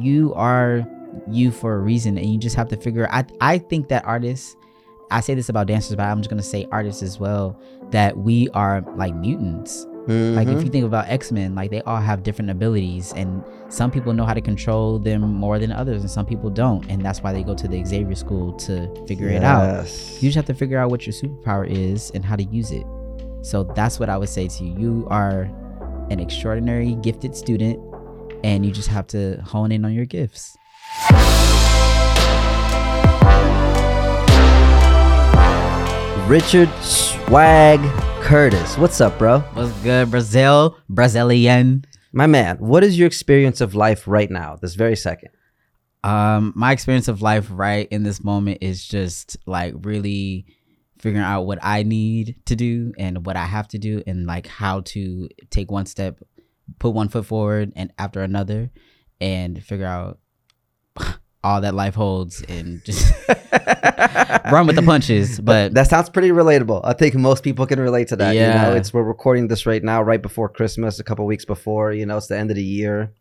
you are you for a reason and you just have to figure I I think that artists I say this about dancers, but I'm just gonna say artists as well, that we are like mutants. Like if you mm-hmm. think about X-Men, like they all have different abilities and some people know how to control them more than others and some people don't. And that's why they go to the Xavier school to figure it out. You just have to figure out what your superpower is and how to use it. So that's what I would say to you. You are an extraordinary, gifted student, and you just have to hone in on your gifts. Richard Swagg Curtis. What's up, bro? What's good, Brazil? Brazilian. My man, what is your experience of life right now, this very second? Um, my experience of life right in this moment is just like really figuring out what I need to do and what I have to do and like how to take one step, put one foot forward and after another and figure out all that life holds and just run with the punches. But that sounds pretty relatable. I think most people can relate to that. You Yeah. know, it's we're recording this right now, right before Christmas, a couple weeks before. You know, it's the end of the year,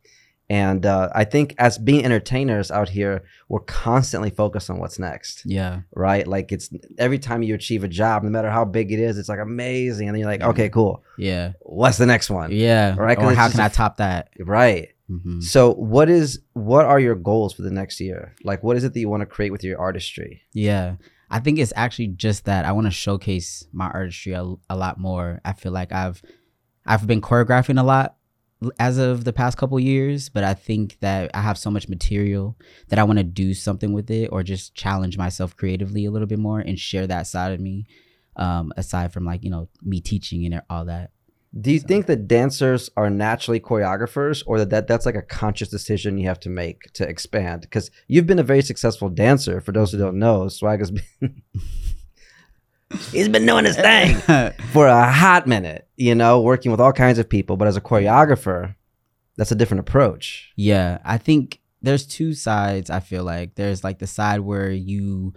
and uh, I think as being entertainers out here, we're constantly focused on what's next. yeah, Right, like it's every time you achieve a job, no matter how big it is, it's like amazing, and then you're like, okay, cool. yeah, What's the next one? yeah. Right. Or how can I top that? Right. hmm So, what is what are your goals for the next year? Like, what is it that you want to create with your artistry? Yeah. I think it's actually just that I want to showcase my artistry a, a lot more. I feel like I've I've been choreographing a lot as of the past couple years, but I think that I have so much material that I want to do something with it or just challenge myself creatively a little bit more and share that side of me um aside from like, you know, me teaching and all that. Do you So- think that dancers are naturally choreographers, or that, that that's like a conscious decision you have to make to expand? Because you've been a very successful dancer. For those who don't know, Swagg has been he's been doing his thing for a hot minute. You know, working with all kinds of people. But as a choreographer, that's a different approach. Yeah, I think there's two sides. I feel like there's like the side where you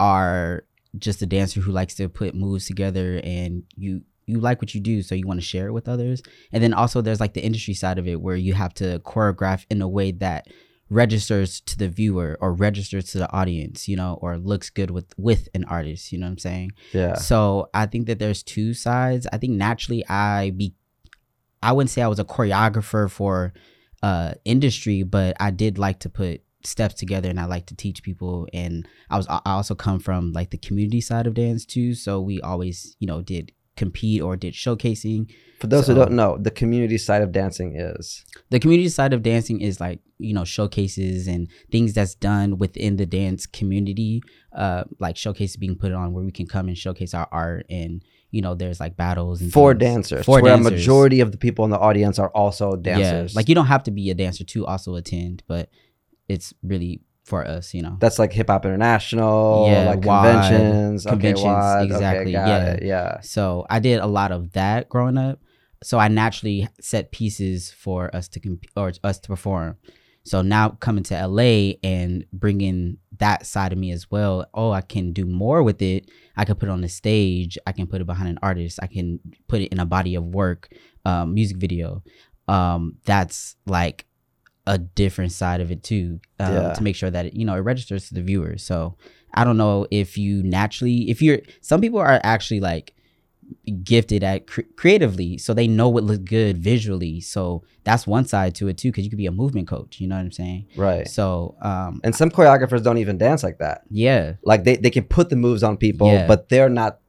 are just a dancer who likes to put moves together and you you like what you do so you want to share it with others and then also there's like the industry side of it where you have to choreograph in a way that registers to the viewer or registers to the audience you know or looks good with with an artist you know what i'm saying Yeah. so I think that there's two sides. I think naturally I be I wouldn't say I was a choreographer for uh industry, but I did like to put steps together and I like to teach people and I was I also come from like the community side of dance too, so we always, you know, did compete or did showcasing. For those who don't know, the community side of dancing is The community side of dancing is like, you know, showcases and things that's done within the dance community, uh like showcases being put on where we can come and showcase our art and you know, there's like battles and for things. dancers. For where dancers. a majority of the people in the audience are also dancers. Yeah, like you don't have to be a dancer to also attend, but it's really for us, you know. That's like Hip Hop International, Yeah, like WOD, conventions. conventions, okay, exactly, Okay, got yeah. it, yeah. So I did a lot of that growing up. So I naturally set pieces for us to comp- or us to perform. So now coming to LA and bringing that side of me as well. Oh, I can do more with it. I can put it on the stage. I can put it behind an artist. I can put it in a body of work, um, music video. Um, that's like a different side of it too. Um, Yeah. To make sure that it, you know it registers to the viewer. So I don't know if you naturally, if you're, some people are actually like gifted at cre- creatively, so they know what looks good visually. So that's one side to it too, because you could be a movement coach. You know what I'm saying? Right. So, um, And some choreographers don't even dance like that. yeah, Like they, they can put the moves on people, Yeah. but they're not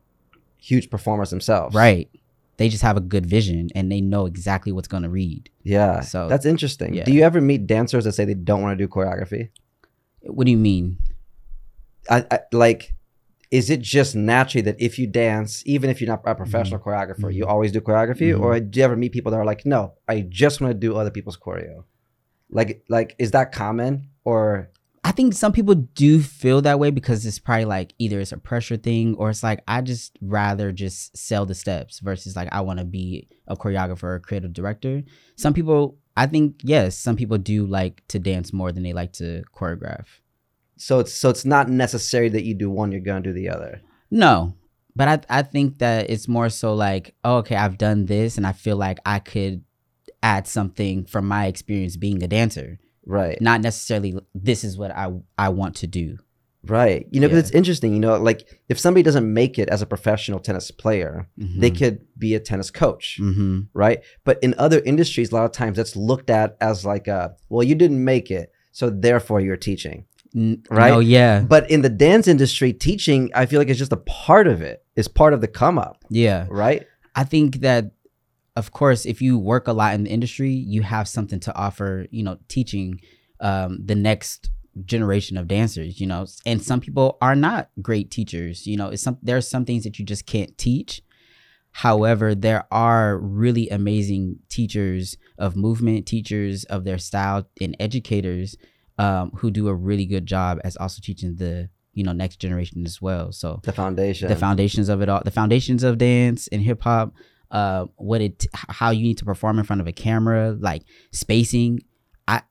huge performers themselves. right. They just have a good vision and they know exactly what's gonna read. Yeah. So- that's interesting. yeah. Do you ever meet dancers that say they don't want to do choreography? What do you mean? I, I like is it just naturally that if you dance, even if you're not a professional Mm-hmm. choreographer, you always do choreography? Mhm. Or do you ever meet people that are like, no, I just want to do other people's choreo? Like like is that common? Or I think some people do feel that way because it's probably like either it's a pressure thing or it's like I just rather just sell the steps versus like I want to be a choreographer or creative director. Some people, I think, yes, some people do like to dance more than they like to choreograph. so it's so it's not necessary that you do one, you're gonna do the other. No, but I I think that it's more so like oh, okay, I've done this and I feel like I could add something from my experience being a dancer. Right. Not necessarily this is what I I want to do. right. You know because Yeah. it's interesting you know like if somebody doesn't make it as a professional tennis player they could be a tennis coach hmm right? But in other industries a lot of times that's looked at as like a well you didn't make it so therefore you're teaching. Right? Oh yeah, but in the dance industry teaching i feel like it's just a part of it. It's part of the come up. Yeah. right? I think that, of course, if you work a lot in the industry, you have something to offer. You know, teaching um, the next generation of dancers. You know, and some people are not great teachers. You know, it's some there are some things that you just can't teach. However, there are really amazing teachers of movement, teachers of their style, and educators um, who do a really good job as also teaching the you know next generation as well. So the foundation the foundations of it all the foundations of dance and hip hop uh what it how you need to perform in front of a camera like spacing. I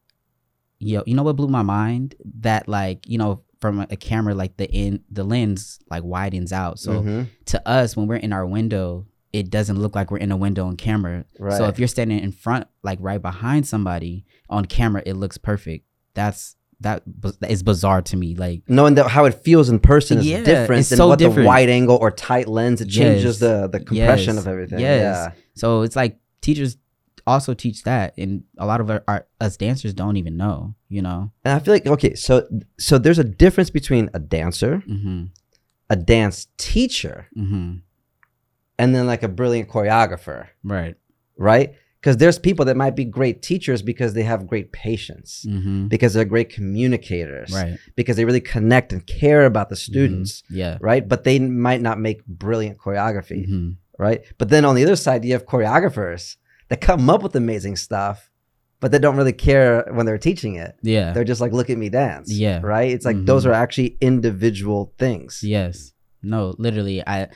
yo you know what blew my mind? That like you know from a, a camera like the in the lens like widens out. So Mhm. to us when we're in our window it doesn't look like we're in a window on camera. Right so if you're standing in front like right behind somebody on camera it looks perfect. That's that bu- bizarre to me like knowing that how it feels in person is Yeah, different than so what the wide angle or tight lens it changes Yes. the the compression Yes. of everything Yes. yeah So it's like teachers also teach that, and a lot of our, our us dancers don't even know. You know. and i feel like okay so so there's a difference between a dancer Mm-hmm. a dance teacher Mm-hmm. and then like a brilliant choreographer Right. right because there's people that might be great teachers because they have great patience Mm-hmm. because they're great communicators Right. because they really connect and care about the students Yeah. right but they might not make brilliant choreography Mm-hmm. right? But then on the other side, you have choreographers that come up with amazing stuff, but they don't really care when they're teaching it. Yeah. They're just like, look at me dance. Yeah. Right? It's like those are actually individual things. Yes. No, literally I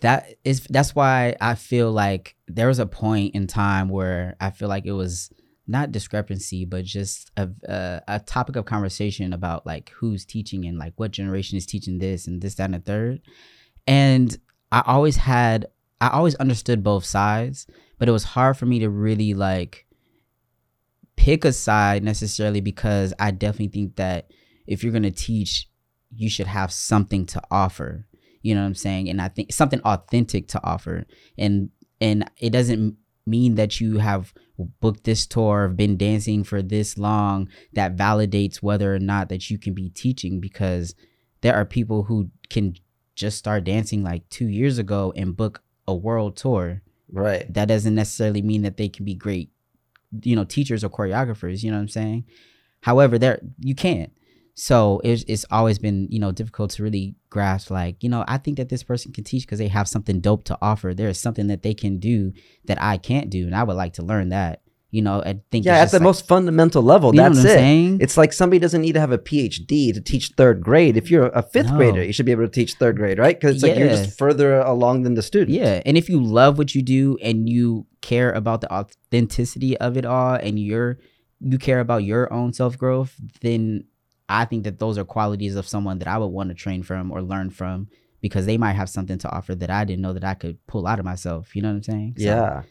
that is that's why I feel like there was a point in time where I feel like it was not discrepancy but just a a, a topic of conversation about like who's teaching and like what generation is teaching this and this that and the third. And I always had I always understood both sides, but it was hard for me to really like pick a side necessarily because I definitely think that if you're going to teach you should have something to offer. You know what i'm saying? And i think something authentic to offer. And and it doesn't mean that you have booked this tour been dancing for this long that validates whether or not that you can be teaching because there are people who can just start dancing like two years ago and book a world tour. Right. that doesn't necessarily mean that they can be great you know teachers or choreographers you know what i'm saying? However there you can't so it's, it's always been you know difficult to really grasp like you know i think that this person can teach because they have something dope to offer there is something that they can do that i can't do and i would like to learn that you know i think Yeah, at the like- most fundamental level, that's it. saying? It's like somebody doesn't need to have a PhD to teach third grade. If you're a fifth No. grader, you should be able to teach third grade, right? Because it's like you're just further along than the student. Yeah, and if you love what you do and you care about the authenticity of it all, and you're you care about your own self growth, then I think that those are qualities of someone that I would want to train from or learn from because they might have something to offer that I didn't know that I could pull out of myself. You know what I'm saying? So, Yeah.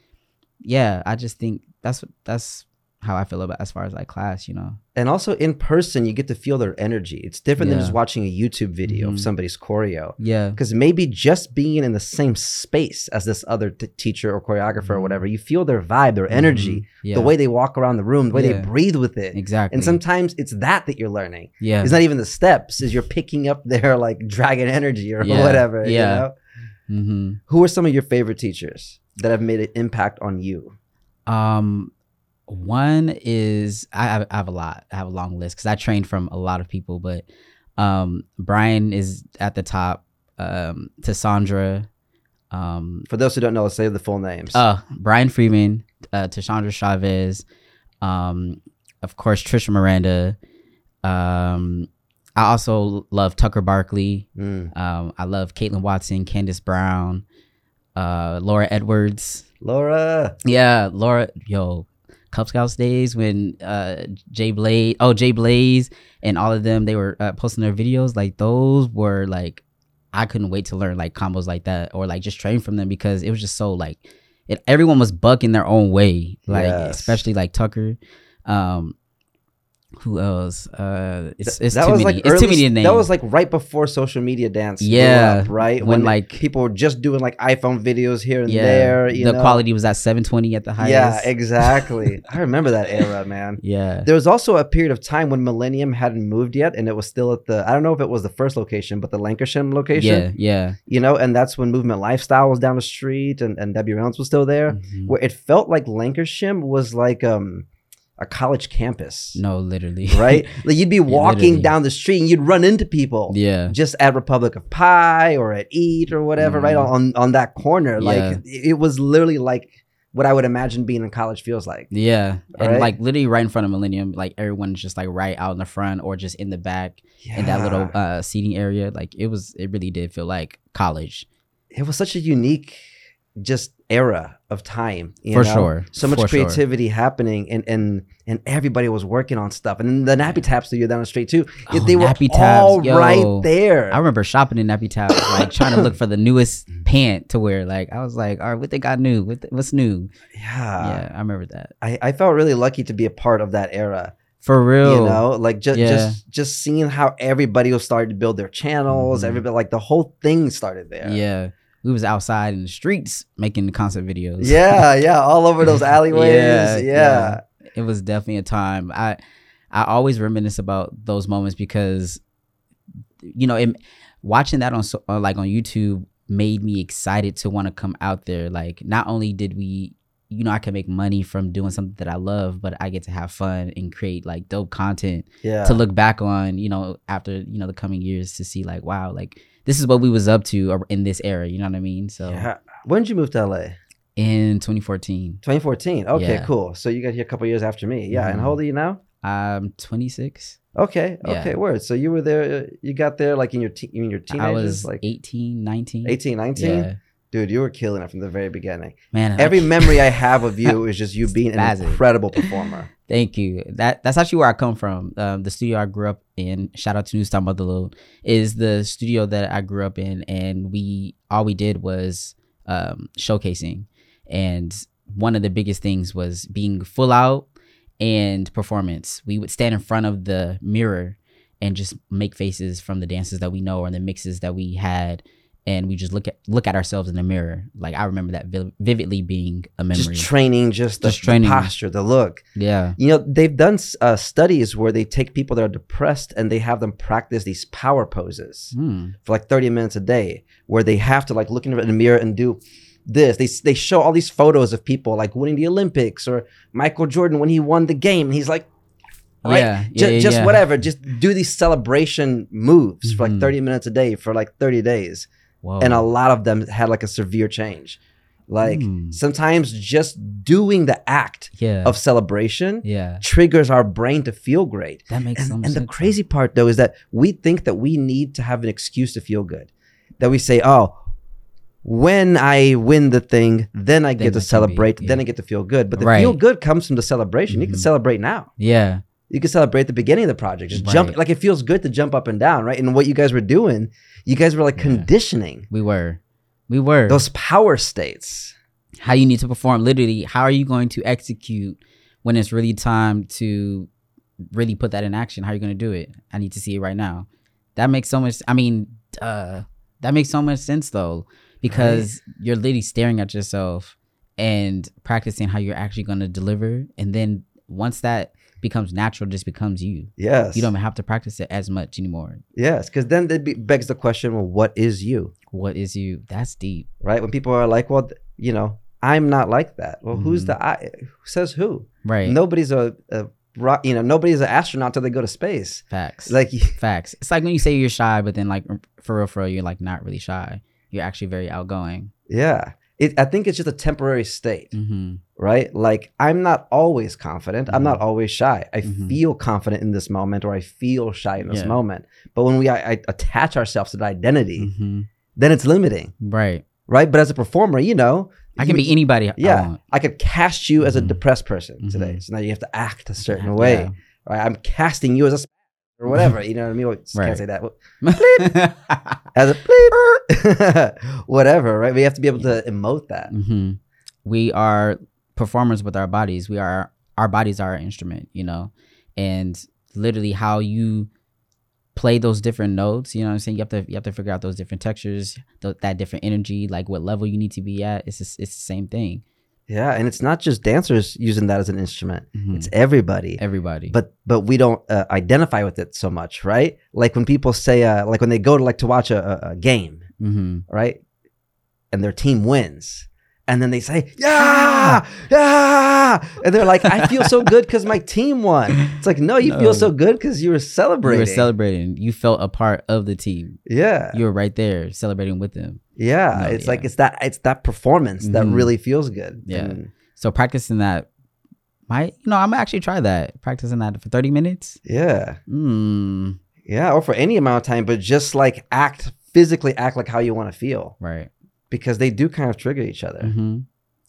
yeah. I just think that's that's how I feel about as far as like class. You know? And also in person, you get to feel their energy. It's different than just watching a YouTube video Mhm. of somebody's choreo. Yeah. Because maybe just being in the same space as this other t- teacher or choreographer or Mhm. whatever, you feel their vibe, their energy, Mhm. Yeah. the way they walk around the room, the way Yeah. they breathe with it. exactly. And sometimes it's that that you're learning. yeah. It's not even the steps, is you're picking up their like dragon energy or Yeah. whatever. Yeah. You know? mm-hmm. Who are some of your favorite teachers that have made an impact on you? Um, one is I have, I have a lot. I have a long list because I trained from a lot of people, but um, Brian is at the top. Um, Tessandra, um, For those who don't know, let's say the full names. uh, Brian Friedman, uh, Tessandra Chavez, um, of course Tricia Miranda. Um, I also love Tucker Barkley. Mm. Um, I love Caitlin Watson, Candace Brown, uh, Laura Edwards. Laura. Yeah, Laura, yo, Cub Scouts days when uh Jay Blaze, oh Jay Blaze, and all of them, they were uh, posting their videos. Like those were like, I couldn't wait to learn like combos like that or like just train from them because it was just so like, it. Everyone was bucking their own way, like Yes. especially like Tucker. Um, Who else? Uh, it's it's too many. it's early too many names. That was like right before social media dance. Yeah, up, right. when, like- people were just doing like iPhone videos here and yeah. there. You the know? quality was at 720 at the highest. Yeah, exactly. I remember that era, man. Yeah. There was also a period of time when Millennium hadn't moved yet, and it was still at the I don't know if it was the first location, but the Lankershim location. Yeah. Yeah. You know, and that's when Movement Lifestyle was down the street, and, and Debbie Reynolds was still there. Mhm. Where it felt like Lankershim was like um a college campus, No, literally. right? like you'd be walking literally. down the street and you'd run into people. yeah. Just at Republic of Pie or at Eat or whatever, right Mhm. on on that corner. Yeah. Like it was literally like what I would imagine being in college feels like. Yeah. And Right? like literally right in front of Millennium, like everyone's just like right out in the front or just in the back in that little uh seating area. Like it was it really did feel like college. it was such a unique just era of time you For know? sure. so much For sure. creativity happening and and and everybody was working on stuff and the Nappy Tab studio down the street too Oh, they were Nappy Tabs, all yo. right there I remember shopping in Nappy Tab, like trying to look for the newest pant to wear. Like I was like, all right, what they got new? What what's new? yeah, yeah, I remember that. I, I felt really lucky to be a part of that era For real. you know like just Yeah. just just seeing how everybody was starting to build their channels Mhm. everybody like the whole thing started there Yeah. We was outside in the streets making the concert videos. yeah yeah all over those alleyways Yeah, yeah, yeah. it was definitely a time. I I always reminisce about those moments because you know, it, watching that on uh, like on YouTube made me excited to want to come out there. Like not only did we you know, I can make money from doing something that I love, but I get to have fun and create like dope content yeah. to look back on, you know, after, you know, the coming years to see like, wow, like this is what we was up to in this era, you know what I mean? So yeah. when did you move to la in 2014, 2014. Okay, Yeah. cool. So you got here a couple years after me. Yeah. And Mhm. how old are you now? I'm 26. Okay. Yeah. Okay. Word. So you were there. You got there like in your te- in your teenagers, I was like 18, 19. 18, 19. Yeah. Dude, you were killing it from the very beginning. Man, Every I- memory I have of you is just you being an incredible performer. Thank you. That that's actually where I come from. Um, the studio I grew up in. Shout out to New Newstown Motherload is the studio that I grew up in, and we all we did was um, showcasing, and one of the biggest things was being full out and performance. We would stand in front of the mirror and just make faces from the dances that we know or the mixes that we had. And we just look at look at ourselves in the mirror. Like I remember that vi- vividly being a memory. Just training, just the, Just training. the posture, the look. yeah, You know, they've done uh, studies where they take people that are depressed and they have them practice these power poses. Hmm. for like 30 minutes a day where they have to like look in the mirror and do this they, they show all these photos of people like winning the olympics or michael jordan when he won the game and he's like right yeah, yeah, yeah, just yeah. whatever just do these celebration moves for like Mhm. 30 minutes a day for like 30 days Whoa. and a lot of them had like a severe change like Hmm. sometimes just doing the act yeah, of celebration yeah. triggers our brain to feel great That makes and, so much and the sense. crazy part though is that we think that we need to have an excuse to feel good. That we say, oh, when I win the thing, then I Then get to can be- celebrate, then. I get to feel good. But the Right. feel good comes from the celebration. You can Mhm. celebrate now. Yeah, You can celebrate the beginning of the project. Just jump like it feels good to jump up and down, right? And what you guys were doing, you guys were like Yeah. conditioning we were, we were. those power states. how you need to perform. Literally, how are you going to execute when it's really time to really put that in action? How are you going to do it? I need to see it right now. That makes so much. I mean, uh, that makes so much sense though, because you're literally staring at yourself and practicing how you're actually going to deliver, and then once that becomes natural, just becomes you. Yes. You don't have to practice it as much anymore. Yes, because then it be- begs the question: Well, what is you? What is you? That's deep. Right? When people are like, "Well, you know, I'm not like that." Well, who's Mhm. the I? Who says who? Right. Nobody's a, a rock. You know, nobody's an astronaut till they go to space. Facts. Like, Facts. It's like when you say you're shy, but then like for real, for real, you're like not really shy. You're actually very outgoing. yeah. It, I think it's just a temporary state, Mm-hmm. right? Like, I'm not always confident. I'm Mhm. not always shy. I Mhm. feel confident in this moment, or I feel shy in this Yeah. moment. But when we I, I attach ourselves to the identity, Mm-hmm. then it's limiting, Right. right? But as a performer, you know, I can you- be anybody. I Yeah, want. I could cast you as a Mhm. depressed person today. So now you have to act a certain Yeah. way, right? I'm casting you as a or whatever. You know what I mean? Well, Right. Can't say that. As a bleep, whatever, right? We have to be able to emote that. hmm We are performers with our bodies. We are our bodies are our instrument, you know, and literally how you play those different notes. You know what I'm saying? You have to you have to figure out those different textures, th- that different energy, like what level you need to be at. It's just, it's the same thing. Yeah, and it's not just dancers using that as an instrument. Mhm. It's everybody. Everybody. but but we don't uh, identify with it so much, right? Like when people say, uh, like when they go to like to watch a, a, game, hmm right, and their team wins, and then they say, yeah, yeah, and they're like, I feel so good because my team won. It's like, no, you No. feel so good because you were you celebrating. were celebrating. You felt a part of the team. yeah, You were right there celebrating with them. yeah. No, it's like it's that it's that performance that Mhm. really feels good. Yeah. And- So practicing that might, you know, I'm gonna actually try that. Practicing that for 30 minutes. yeah, Mm, yeah, or for any amount of time, but just like act physically, act like how you want to feel right. Because they do kind of trigger each other. hmm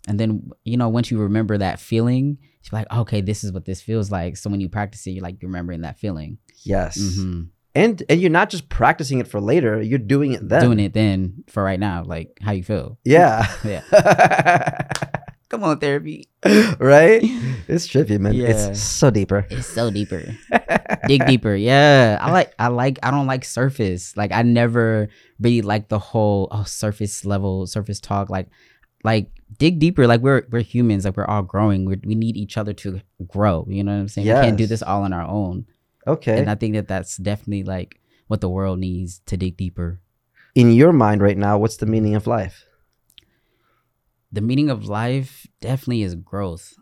And then you know, once you remember that feeling, you're like, okay, this is what this feels like. So when you practice it, you're like you're remembering that feeling. Yes. hmm and and you're not just practicing it for later you're doing it then Doing it then for right now, like how you feel. yeah Yeah. Come on, therapy. right? It's trippy man. Yeah. it's so deeper. It's so deeper. dig deeper. Yeah. I like i like i don't like surface. Like i never really like the whole oh surface level surface talk. Like like dig deeper. Like we're we're humans. Like we're all growing. We we need each other to grow. You know what i'm saying? We can't do this all on our own. Okay. And i think that that's definitely like what the world needs to dig deeper. In your mind right now what's the meaning of life the meaning of life definitely is growth.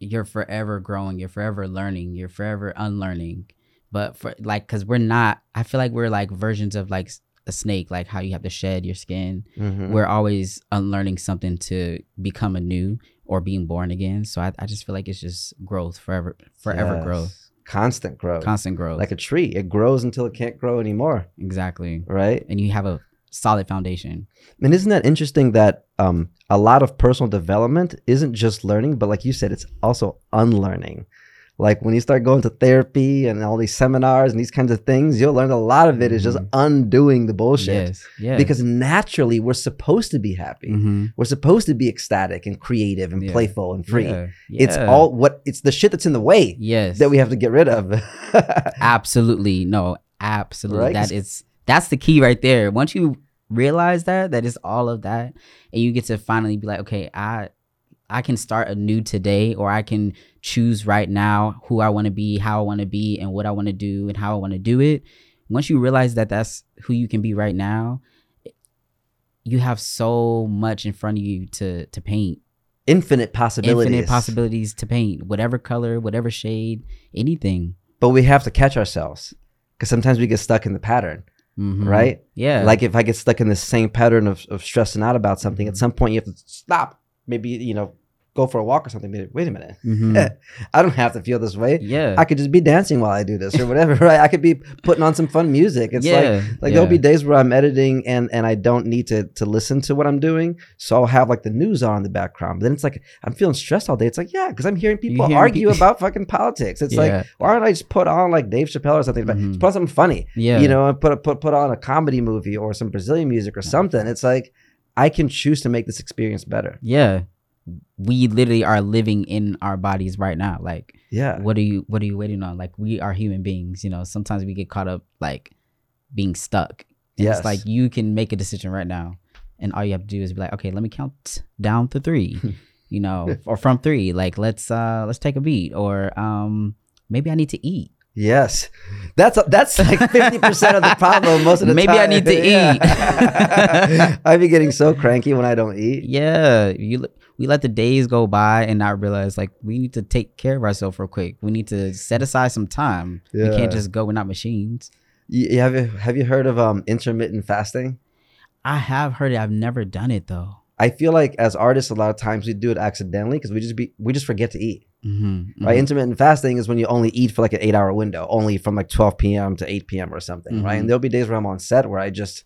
You're forever growing, you're forever learning, you're forever unlearning. But for like, cause we're not, I feel like we're like versions of like a snake, like how you have to shed your skin. Mhm. We're always unlearning something to become anew or being born again. So I, I just feel like it's just growth, forever, forever Yes. growth, constant growth constant growth. like a tree it grows until it can't grow anymore exactly. right And you have a solid foundation. and isn't that interesting that um a lot of personal development isn't just learning but like you said it's also unlearning like when you start going to therapy and all these seminars and these kinds of things you'll learn a lot of it is just Mhm. undoing the bullshit Yes. Yeah. because naturally we're supposed to be happy Mhm. we're supposed to be ecstatic and creative and Yeah. playful and free Yeah. it's all what it's the shit that's in the way yes that we have to get rid of absolutely no absolutely Right? that is that's the key right there once you realize that that is all of that and you get to finally be like okay i i can start anew today or i can choose right now who i want to be how i want to be and what i want to do and how i want to do it. Once you realize that that's who you can be right now you have so much in front of you to to paint. Infinite possibilities. Infinite possibilities to paint. Whatever color whatever shade anything. But we have to catch ourselves because sometimes we get stuck in the pattern Mhm. right yeah like if i get stuck in the same pattern of, of stressing out about something Mm-hmm. at some point you have to stop maybe you know go for a walk or something Be- wait a minute. Mhm. i don't have to feel this way. Yeah. I could just be dancing while i do this or whatever right? I could be putting on some fun music. It's like yeah like yeah. there'll be days where i'm editing and and i don't need to to listen to what i'm doing. So i'll have like the news on in the background. But then it's like i'm feeling stressed all day. It's like yeah because i'm hearing people hearing argue people- about fucking politics. It's like why don't i just put on like dave chappelle or something? But Mhm. just put on something funny. Yeah. You know put put put on a comedy movie or some brazilian music or something. It's like i can choose to make this experience better. Yeah we literally are living in our bodies right now like yeah what are you what are you waiting on like we are human beings you know sometimes we get caught up like being stuck And Yes. it's like you can make a decision right now and all you have to do is be like okay let me count down to three you know or from three like let's uh let's take a beat or um maybe i need to eat Yes, that's that's like fifty percent of the problem most of the time. Maybe I need to eat. I be getting so cranky when I don't eat. yeah you we let the days go by and not realize like we need to take care of ourselves real quick we need to set aside some time we can't just go we're not machines You, have you have you heard of um intermittent fasting? i have heard it i've never done it though I feel like as artists, a lot of times we do it accidentally because we just be we just forget to eat. mm-hmm, Right? Intermittent fasting is when you only eat for like an eight hour window, only from like twelve p.m. to eight p.m. or something. Right? Mhm. And there'll be days where I'm on set where I just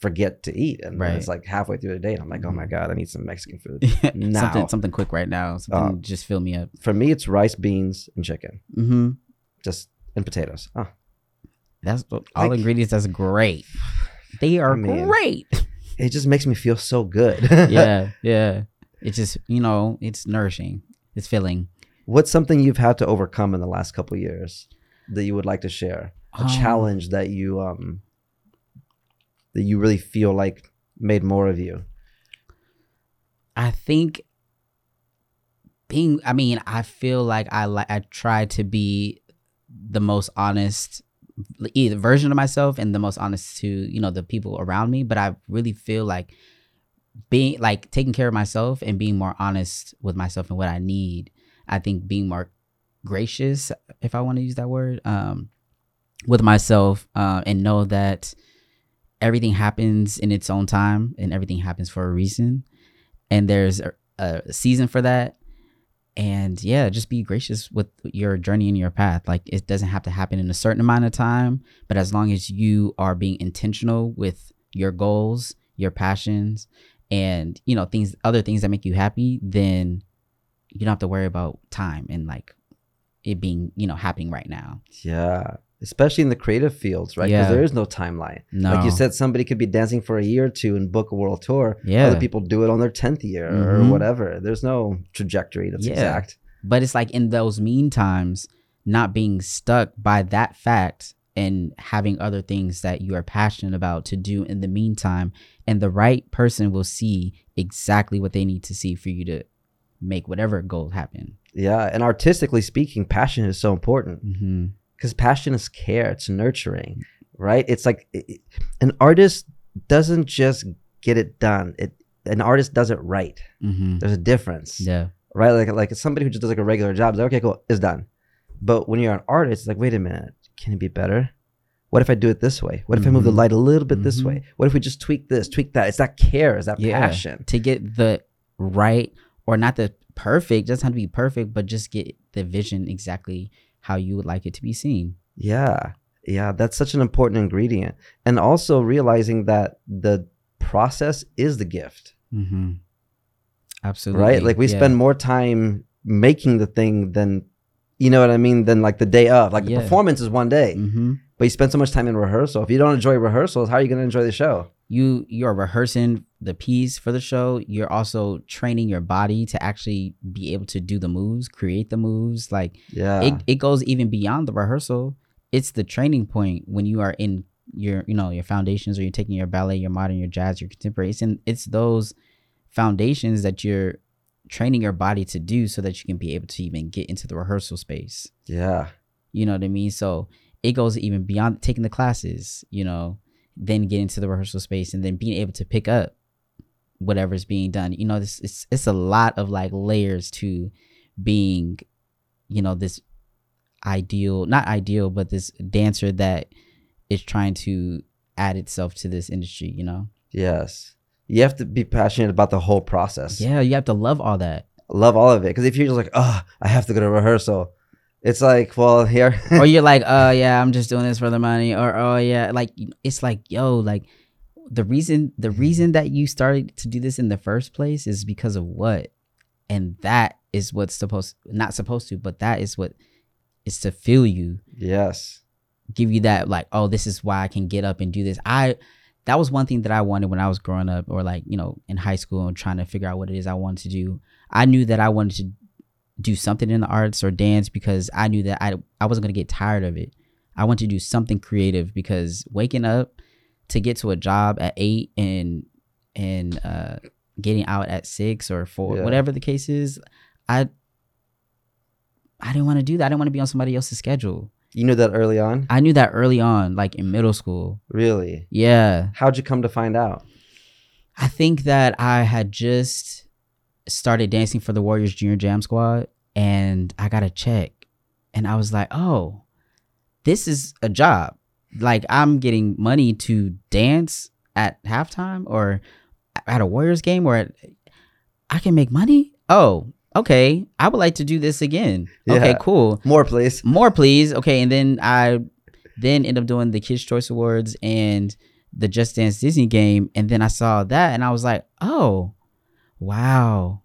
forget to eat, and then it's like halfway through the day, and I'm like, oh my Mhm. god, I need some Mexican food. something Now. something quick right now something Uh, just fill me up For me, it's rice, beans, and chicken, mm-hmm. just and potatoes. Oh, that's all Like- ingredients that's great they are I mean, great it just makes me feel so good. yeah yeah it's just you know it's nourishing it's filling What's something you've had to overcome in the last couple years? that you would like to share? A Um, challenge that you um that you really feel like made more of you. I think being I mean, I feel like I like I try to be the most honest either version of myself and the most honest to, you know, the people around me, but I really feel like being like taking care of myself and being more honest with myself and what I need. I think being more gracious, if I want to use that word, um, with myself, uh, and know that everything happens in its own time and everything happens for a reason. And there's a, a season for that. And yeah just be gracious with your journey and your path. Like it doesn't have to happen in a certain amount of time but as long as you are being intentional with your goals your passions and you know things other things that make you happy then you don't have to worry about time and like it being you know happening right now. Yeah. Especially in the creative fields, right? Because Yeah. there is no timeline. no Like you said, somebody could be dancing for a year or two and book a world tour. Yeah. Other people do it on their 10th year or Mhm. whatever. There's no trajectory that's Yeah. exact. But it's like in those mean times, not being stuck by that fact and having other things that you are passionate about to do in the meantime. And the right person will see exactly what they need to see for you to make whatever goal happen. Yeah. And artistically speaking, passion is so important hmm because passion is care, it's nurturing, right? It's like it, an artist doesn't just get it done. It an artist does it right. hmm There's a difference. Yeah. right? Like like somebody who just does like a regular job, it's like, okay, cool, it's done. But when you're an artist, it's like, wait a minute, can it be better? What if I do it this way? What if I move the Mhm. light a little bit this Mhm. way? What if we just tweak this, tweak that? It's that care, it's that Yeah. passion. To get the right or not the perfect, doesn't have to be perfect, but just get the vision exactly how you would like it to be seen. Yeah. Yeah, that's such an important ingredient. And also realizing that the process is the gift, Mm-hmm. Absolutely. right? Like we Yeah. spend more time making the thing than you know what I mean, than like the day of. Like the Yeah. performance is one day, Mhm. but you spend so much time in rehearsal. If you don't enjoy rehearsals, how are you going to enjoy the show? You you're rehearsing the piece for the show you're also training your body to actually be able to do the moves create the moves like Yeah. it, it goes even beyond the rehearsal it's the training point when you are in your you know your foundations or you're taking your ballet your modern your jazz your contemporary it's in it's those foundations that you're training your body to do so that you can be able to even get into the rehearsal space yeah. you know what I mean? So it goes even beyond taking the classes, you know, then get into the rehearsal space and then being able to pick up whatever's being done. You know, this it's it's a lot of like layers to being, you know, this ideal not ideal, but this dancer that is trying to add itself to this industry, you know? Yes. You have to be passionate about the whole process. Yeah, you have to love all that. Love all of it. Because if you're just like, oh, I have to go to rehearsal, it's like, well, here. or you're like, oh yeah, I'm just doing this for the money, or oh yeah, like it's like yo, like the reason the reason that you started to do this in the first place is because of what, and that is what's supposed not supposed to, but that is what is to feel you, yes. give you that like, oh, this is why I can get up and do this. I that was one thing that I wanted when I was growing up, or like you know in high school and trying to figure out what it is I wanted to do. I knew that I wanted to do something in the arts or dance because I knew that I I wasn't gonna get tired of it. I want to do something creative because waking up to get to a job at eight and and uh, getting out at six or four, Yeah. whatever the case is, I I didn't want to do that. I didn't want to be on somebody else's schedule. You knew that early on? I knew that early on, like in middle school. Really? Yeah, How'd you come to find out? I think that I had just started dancing for the Warriors Junior Jam Squad and I got a check and I was like, "Oh, this is a job. Like I'm getting money to dance at halftime or at a Warriors game or at, I can make money? Oh, okay. I would like to do this again. Okay, cool. More, please. More, please. Okay, and then I then end up doing the Kids Choice Awards and the Just Dance Disney game, and then I saw that, and I was like, oh, wow,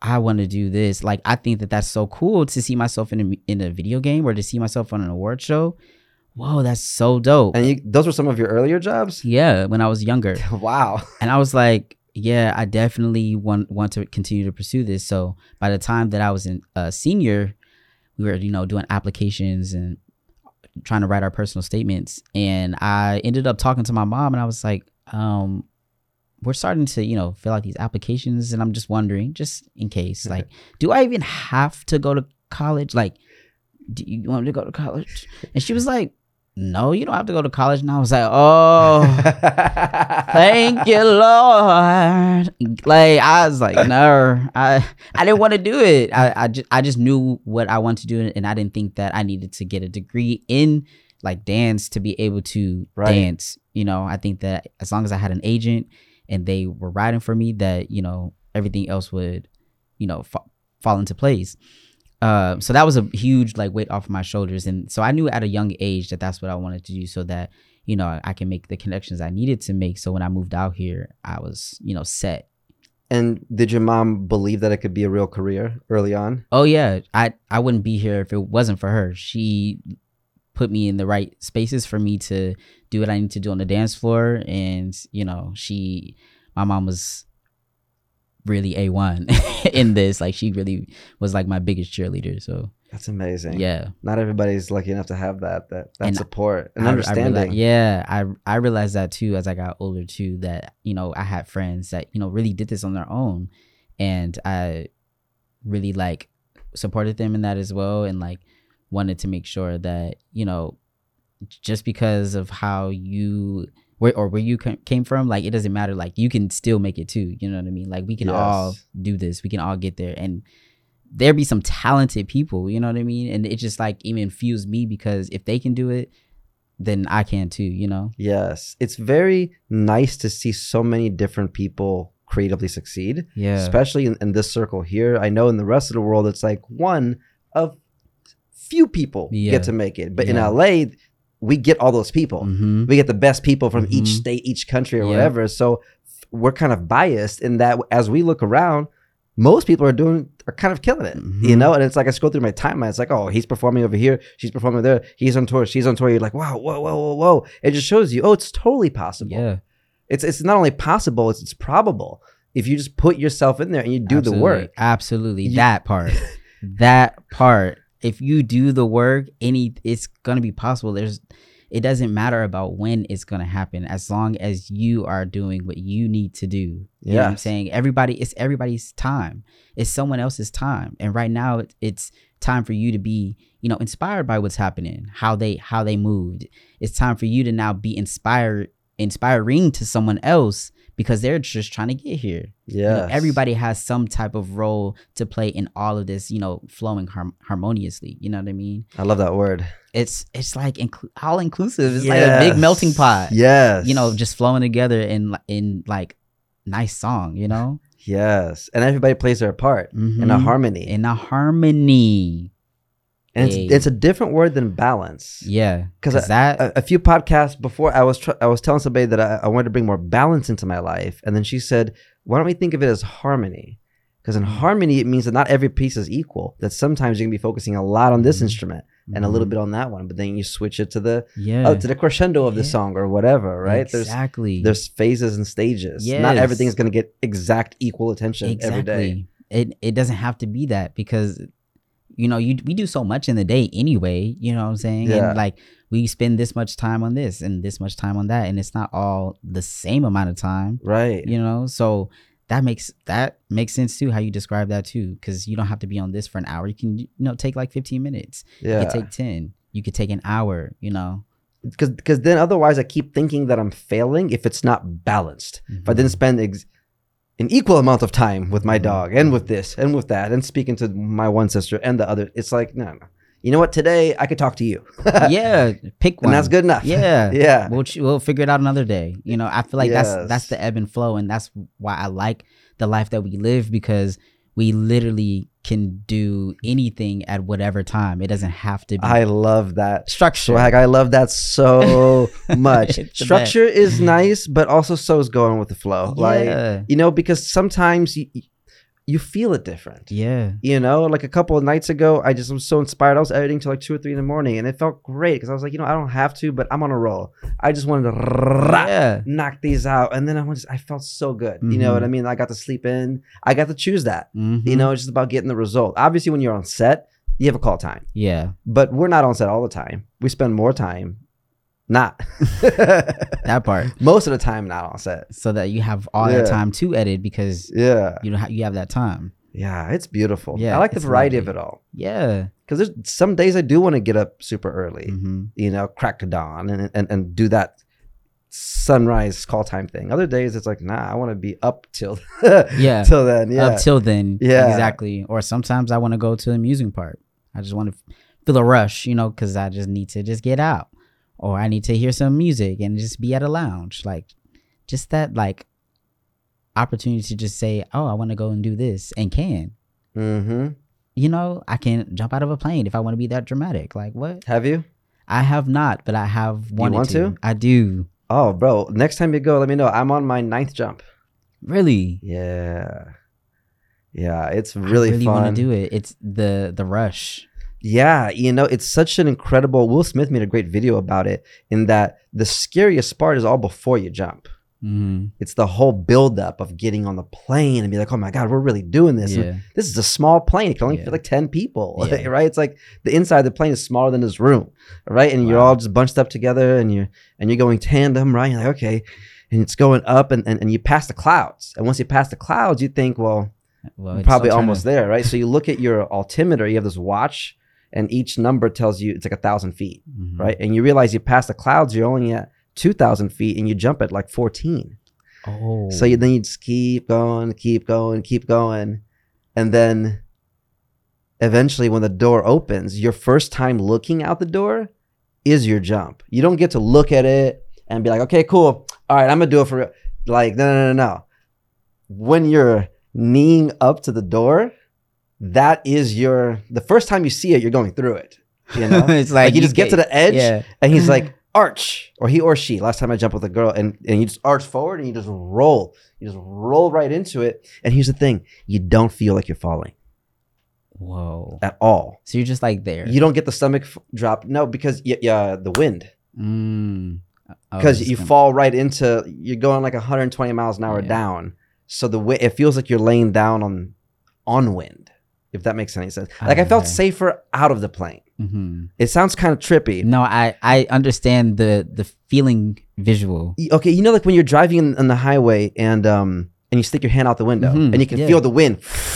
I want to do this. Like, I think that that's so cool to see myself in a in a video game or to see myself on an award show. Whoa, that's so dope. And you, those were some of your earlier jobs? yeah, when I was younger, wow. and I was like, yeah, I definitely want want to continue to pursue this. So by the time that I was in a senior, we were you know doing applications and trying to write our personal statements, and I ended up talking to my mom, and I was like, um, we're starting to you know fill out these applications, and I'm just wondering, just in case, like, do I even have to go to college? Like, do you want me to go to college? And she was like, no, you don't have to go to college. And I was like, oh, thank you, Lord. Like I was like, no, I I didn't want to do it. I I just I just knew what I wanted to do, and I didn't think that I needed to get a degree in like dance to be able to Right. dance. You know, I think that as long as I had an agent and they were riding for me, that you know everything else would, you know, fa- fall into place. Uh, so that was a huge like weight off my shoulders, and so I knew at a young age that that's what I wanted to do, so that you know I can make the connections I needed to make. So when I moved out here, I was you know set. and did your mom believe that it could be a real career early on? Oh yeah, I I wouldn't be here if it wasn't for her. She put me in the right spaces for me to do what I need to do on the dance floor, and you know she, my mom was really a one in this. Like she really was like my biggest cheerleader. So That's amazing. yeah. Not everybody's lucky enough to have that that that And support and I- I understanding. yeah, I I realized that too as I got older too. That you know I had friends that you know really did this on their own, and I really like supported them in that as well, and like wanted to make sure that you know just because of how you where or where you came from, like it doesn't matter. Like you can still make it too. You know what I mean? Like we can all do this. We can all get there, and there be some talented people. You know what I mean? And it just like even infused me because if they can do it, then I can too. You know? Yes. It's very nice to see so many different people creatively succeed, Yeah. especially in, in this circle here. I know in the rest of the world, it's like one of few people Yeah. get to make it. But in LA, we get all those people. hmm We get the best people from each Mhm. state, each country, or Yeah. whatever. So we're kind of biased in that as we look around, most people are doing are kind of killing it, you Mhm. know. And it's like I scroll through my timeline. It's like, oh, he's performing over here, she's performing there, he's on tour, she's on tour. You're like, wow, whoa, whoa, whoa, whoa. It just shows you, oh, it's totally possible. Yeah. It's it's not only possible, it's it's probable if you just put yourself in there and you do the work. Absolutely. You- that part. that part. If you do the work, any it's gonna be possible. There's it doesn't matter about when it's gonna happen as long as you are doing what you need to do. You know what I'm saying? Everybody it's everybody's time. It's someone else's time. And right now it, it's time for you to be, you know, inspired by what's happening, how they how they moved. It's time for you to now be inspired inspiring to someone else because they're just trying to get here. You know, Yeah, everybody has some type of role to play in all of this, you know, flowing harm- harmoniously. You know what I mean? I love that word. It's it's like inclu- all inclusive. It's like a big melting pot. Yes. You know, just flowing together in in like nice song. You know, yes, and everybody plays their part in a Mhm. harmony. in a harmony. And it's, it's a different word than balance. Yeah, 'Cause because that a, a few podcasts before I was tr- I was telling somebody that I, I wanted to bring more balance into my life, and then she said, "Why don't we think of it as harmony? Because in Mm. harmony, it means that not every piece is equal. That sometimes you're gonna be focusing a lot on this Mhm. instrument and a little Mhm. bit on that one, but then you switch it to the yeah oh, to the crescendo of the Yeah. song or whatever, right? Exactly. There's there's phases and stages. Not Yes. everything's gonna get exact equal attention every day. It it doesn't have to be that because you know you we do so much in the day anyway. You know what I'm saying? Yeah. And like we spend this much time on this and this much time on that, and it's not all the same amount of time. Right. You know, so that makes that makes sense too. How you describe that too, because you don't have to be on this for an hour. You can you know take like 15 minutes. Yeah. You could take 10. You could take an hour. You know. because because then otherwise I keep thinking that I'm failing if it's not balanced. If I didn't mm-hmm. spend ex- an equal amount of time with my dog and with this and with that and speaking to my one sister and the other, it's like no, no. You know what? Today I could talk to you. yeah, pick one. and that's good enough. Yeah. yeah. we'll we'll figure it out another day. You know, I feel like that's that's the ebb and flow, and that's why I like the life that we live because we literally can do anything at whatever time. It doesn't have to be I love that. structure. Swagg, I love that so much. Structure is nice, but also so is going with the flow. Like you know, because sometimes you you feel it different. yeah, You know, like a couple of nights ago, I just was so inspired. I was editing till like two or three in the morning, and it felt great because I was like, you know, I don't have to, but I'm on a roll. I just wanted to yeah. knock these out, and then I was, I felt so good. You know what I mean? I got to sleep in. I got to choose that. Mhm. You know, it's just about getting the result. Obviously, when you're on set, you have a call time. Yeah. But we're not on set all the time. We spend more time not. That part. Most of the time, not on set. So that you have all Yeah. that time to edit because Yeah. you know you have that time. Yeah, it's beautiful. Yeah, I like the variety of it all. Yeah. Because there's some days I do want to get up super early, hmm you know, crack dawn and, and, and do that sunrise call time thing. Other days it's like, nah, I want to be up till Yeah. till then. Yeah. Up till then. Yeah. Exactly. Or sometimes I want to go to the amusing park. I just want to feel a rush, you know, because I just need to just get out. Or I need to hear some music and just be at a lounge. Like just that like opportunity to just say, Oh, I want to go and do this and can. mm-hmm. You know, I can jump out of a plane if I want to be that dramatic. Like what? Have you? I have not, but I have wanted want to. to? I do. Oh, bro. Next time you go, let me know. I'm on my ninth jump. Really? Yeah. Yeah, it's really, I really, really fun. want to do it. It's the the rush. Yeah, you know, it's such an incredible. Will Smith made a great video about it. In that the scariest part is all before you jump. hmm It's the whole buildup of getting on the plane and be like, "Oh my god, we're really doing this." Yeah. This is a small plane; it can only Yeah. fit like ten people, Yeah. right? It's like the inside of the plane is smaller than this room, right? And you're all just bunched up together, and you're and you're going tandem, right? You're like, okay, and it's going up, and and, and you pass the clouds, and once you pass the clouds, you think, well, Well, probably almost there, right? So you look at your altimeter, you have this watch, and each number tells you it's like a thousand feet, Mhm. right? And you realize you pass the clouds, you're only at two thousand feet, and you jump at like fourteen. Oh. So you, then you just keep going, keep going, keep going, and then eventually, when the door opens, your first time looking out the door is your jump. You don't get to look at it and be like, "Okay, cool, all right, I'm gonna do it for real." like no, no, no, no. When you're kneeing up to the door, that is your the first time you see it, you're going through it. You know, it's like, like, you just get to the edge, Yeah. and he's like arch or he or she last time i jumped with a girl and, and you just arch forward and you just roll you just roll right into it and here's the thing you don't feel like you're falling Whoa. at all So you're just like there. you don't get the stomach f- drop no because y- yeah the wind Mm. Oh, because it's you gonna- fall right into you're going like 120 miles an hour Yeah. down so the wi- it feels like you're laying down on on wind if that makes any sense like i felt safer out of the plane Mhm. it sounds kind of trippy No, I I understand the the feeling visual. Okay, you know, like when you're driving in, on the highway and um and you stick your hand out the window Mhm, and you can yeah. feel the wind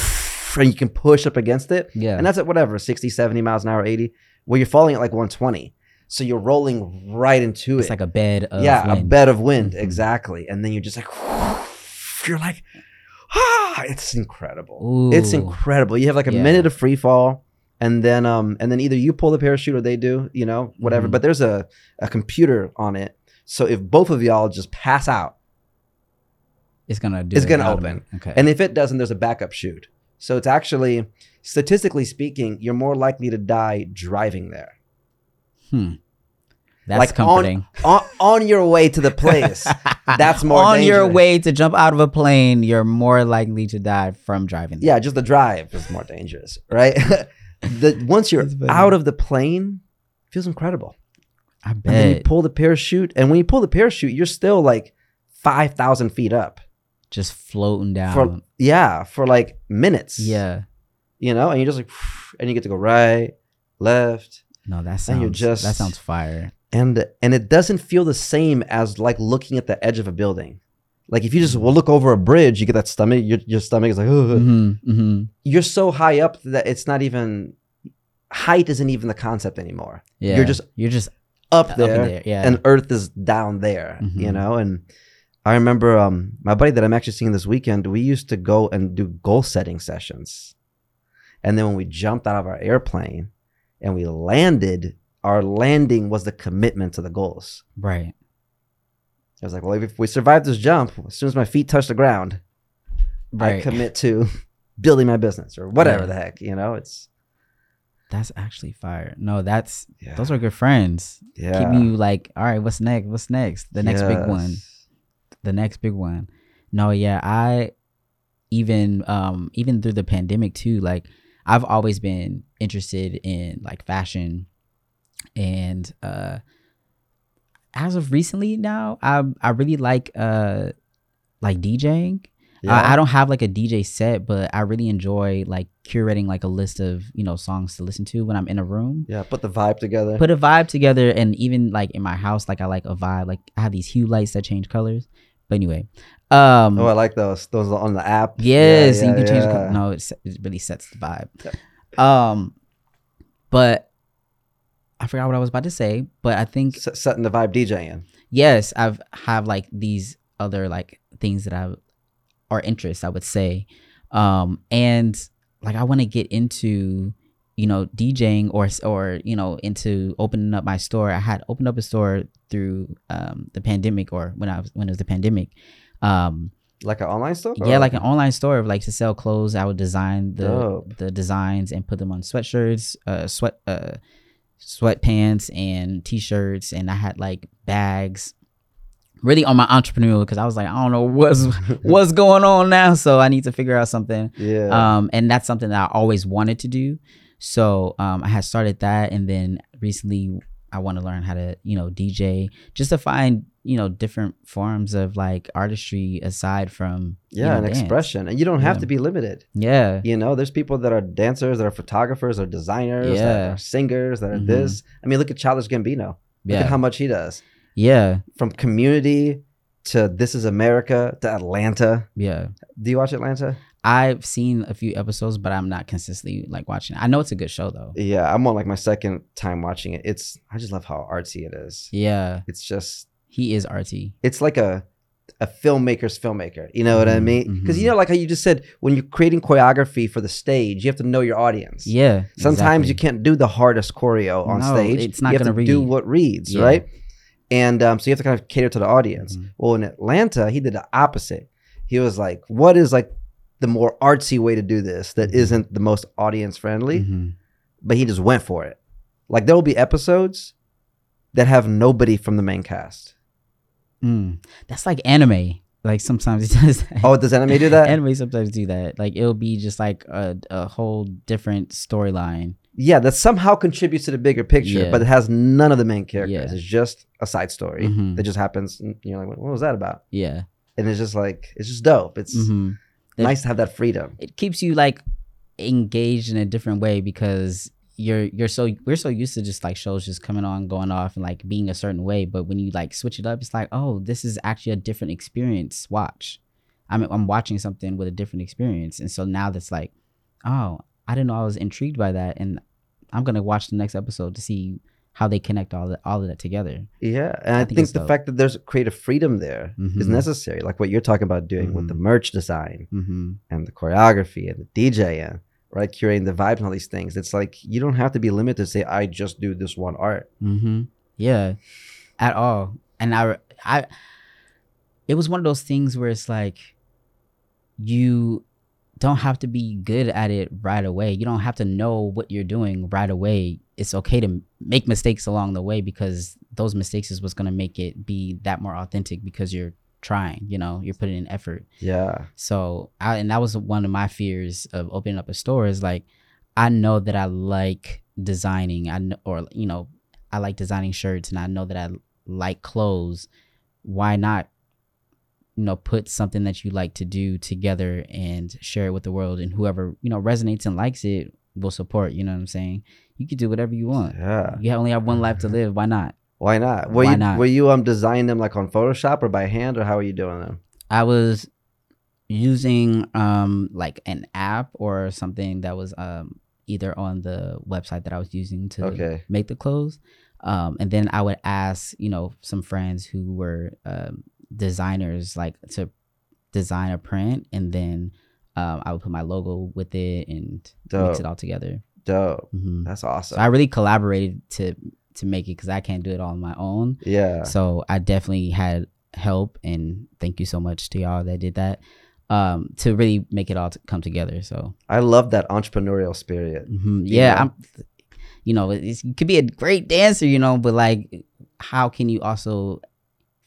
and you can push up against it. Yeah. And that's at whatever, 60, 70 miles an hour, 80, where you're falling at like 120. So you're rolling right into it's it. It's like a bed of yeah, a bed of wind. Mhm. Exactly. And then you're just like, you're like, ah, it's incredible. It's incredible. You have like a Yeah. minute of free fall. And then, um, and then either you pull the parachute or they do, you know, whatever. Mhm. But there's a, a computer on it, so if both of y'all just pass out, It's gonna do. It's it gonna automatic. Okay. and if it doesn't, there's a backup chute. So it's actually, statistically speaking, you're more likely to die driving there, hmm. That's like, on- comforting. on, on your way to the place. That's more on your way to jump out of a plane. You're more likely to die from driving. yeah, just the drive is more dangerous, right? the once you're out of the plane, it feels incredible. I And then you pull the parachute, and when you pull the parachute, you're still like five thousand feet up. Just floating down. For yeah, for like minutes. yeah. you know, and you just like, and you get to go right, left, No, that And you're just- that sounds fire. And and it doesn't feel the same as like looking at the edge of a building. Like if you just look over a bridge, you get that stomach. Your your stomach is like, "Ugh." hmm hmm you're so high up that it's not even height isn't even the concept anymore. Yeah. You're just you're just Up up there, in there. Yeah. and Earth is down there. You Mhm. know, and I remember um my buddy that I'm actually seeing this weekend. We used to go and do goal setting sessions, and then when we jumped out of our airplane and we landed, our landing was the commitment to the goals. right. I was like, well, if we survive this jump, as soon as my feet touch the ground, I commit to building my business or whatever Yeah. the heck. You know, it's That's actually fire. No, that's yeah, those are good friends. yeah. Keeping you like, all right, what's next? What's next? The next big one. The next big one. No, yeah, I even um even through the pandemic too, like I've always been interested in like fashion and uh as of recently now, I I really like uh like DJing. I, I don't have like a DJ set, but I really enjoy like curating like a list of you know songs to listen to when I'm in a room. yeah, put the vibe together. Put a vibe together, and even like in my house, like I like a vibe. Like I have these hue lights that change colors. But anyway, um, oh, I like those. Those are on the app. Yes, Yeah, and you can change. The color. No, it, it really sets the vibe. Um, but I forgot what I was about to say. But I think S- setting the vibe DJing. yes, I've have like these other like things that I or interests I would say, um, and like I want to get into you know DJing or or you know into opening up my store. I had opened up a store through um the pandemic or when I was when it was the pandemic. Um, Like an online store? yeah, like an online store of like to sell clothes. I would design the Dope. the designs and put them on sweatshirts, uh, sweat uh, sweatpants and t-shirts, and I had like bags. Really on my entrepreneurial because I was like, I don't know what's what's going on now, so I need to figure out something. Yeah. Um, and that's something that I always wanted to do. So um, I had started that, and then recently I want to learn how to, you know, DJ, just to find, you know, different forms of like artistry aside from, you yeah, know, an dance. expression. And you don't have Yeah. to be limited. Yeah, You know, there's people that are dancers, that are photographers, or designers, that Yeah. are singers, that are Mhm. this. I mean, look at Childish Gambino. Look yeah, at how much he does. yeah, From community to This Is America to Atlanta. yeah. Do you watch Atlanta? I've seen a few episodes, but I'm not consistently like watching. it. I know it's a good show though. Yeah, I'm on like my second time watching it. It's I just love how artsy it is. Yeah, It's just he is artsy. it's like a a filmmaker's filmmaker. You know what I Mhm, mean? Because you mhm. know, like how you just said, when you're creating choreography for the stage, you have to know your audience. Yeah. Sometimes you can't do the hardest choreo on No, stage. it's not you have gonna to do what reads, Yeah. right? And um, so you have to kind of cater to the audience. Mhm. Well, in Atlanta, he did the opposite. He was like, "What is like the more artsy way to do this that Mhm. isn't the most audience friendly?" Mhm. But he just went for it. Like there will be episodes that have nobody from the main cast. Mm. That's like anime. Like sometimes it does that. Oh, does anime do that? anime sometimes do that. Like it'll be just like a, a whole different storyline. yeah, that somehow contributes to the bigger picture, Yeah. but it has none of the main characters. Yeah. It's just a side story Mhm. that just happens. And you're like, what was that about? Yeah. And it's just like, it's just dope. It's hmm It- nice to have that freedom. It keeps you like engaged in a different way because you're you're so we're so used to just like shows just coming on, going off, and like being a certain way. But when you like switch it up, it's like, oh, this is actually a different experience. Watch, I'm I'm watching something with a different experience, and so now that's like, oh, I didn't know I was intrigued by that, and I'm gonna watch the next episode to see how they connect all that all of that together. Yeah. And I, I think, think the dope. fact that there's creative freedom there is Mhm. necessary. Like what you're talking about doing with the Mhm. merch design Mm-hmm. and the choreography and the DJing, right? Curating the vibe and all these things. It's like, you don't have to be limited to say, I just do this one art. Mm-hmm. Yeah, at all. And I, I, it was one of those things where it's like, you don't have to be good at it right away. You don't have to know what you're doing right away. It's okay to make mistakes along the way because those mistakes is what's gonna make it be that more authentic because you're trying. You know, you're putting in effort. Yeah. So I and that was one of my fears of opening up a store is like I know that I like designing. I know, or you know, I like designing shirts and I know that I like clothes. Why not you know put something that you like to do together and share it with the world and whoever, you know, resonates and likes it will support, you know what I'm saying? You can do whatever you want. Yeah. You only have one life to live. Why not? Why not? Were Why you not? were you um designing them like on Photoshop or by hand or how are you doing them? I was using um like an app or something that was um either on the website that I was using to Okay. make the clothes. Um and then I would ask, you know, some friends who were um designers like to design a print and then um I would put my logo with it and mix it all together. Dope. hmm That's awesome. So I really collaborated to to make it because I can't do it all on my own. yeah. So I definitely had help, and thank you so much to y'all that did that um, to really make it all come together. So I love that entrepreneurial spirit. mhm, yeah, know? I'm. You know, it's, you could be a great dancer, you know, but like, how can you also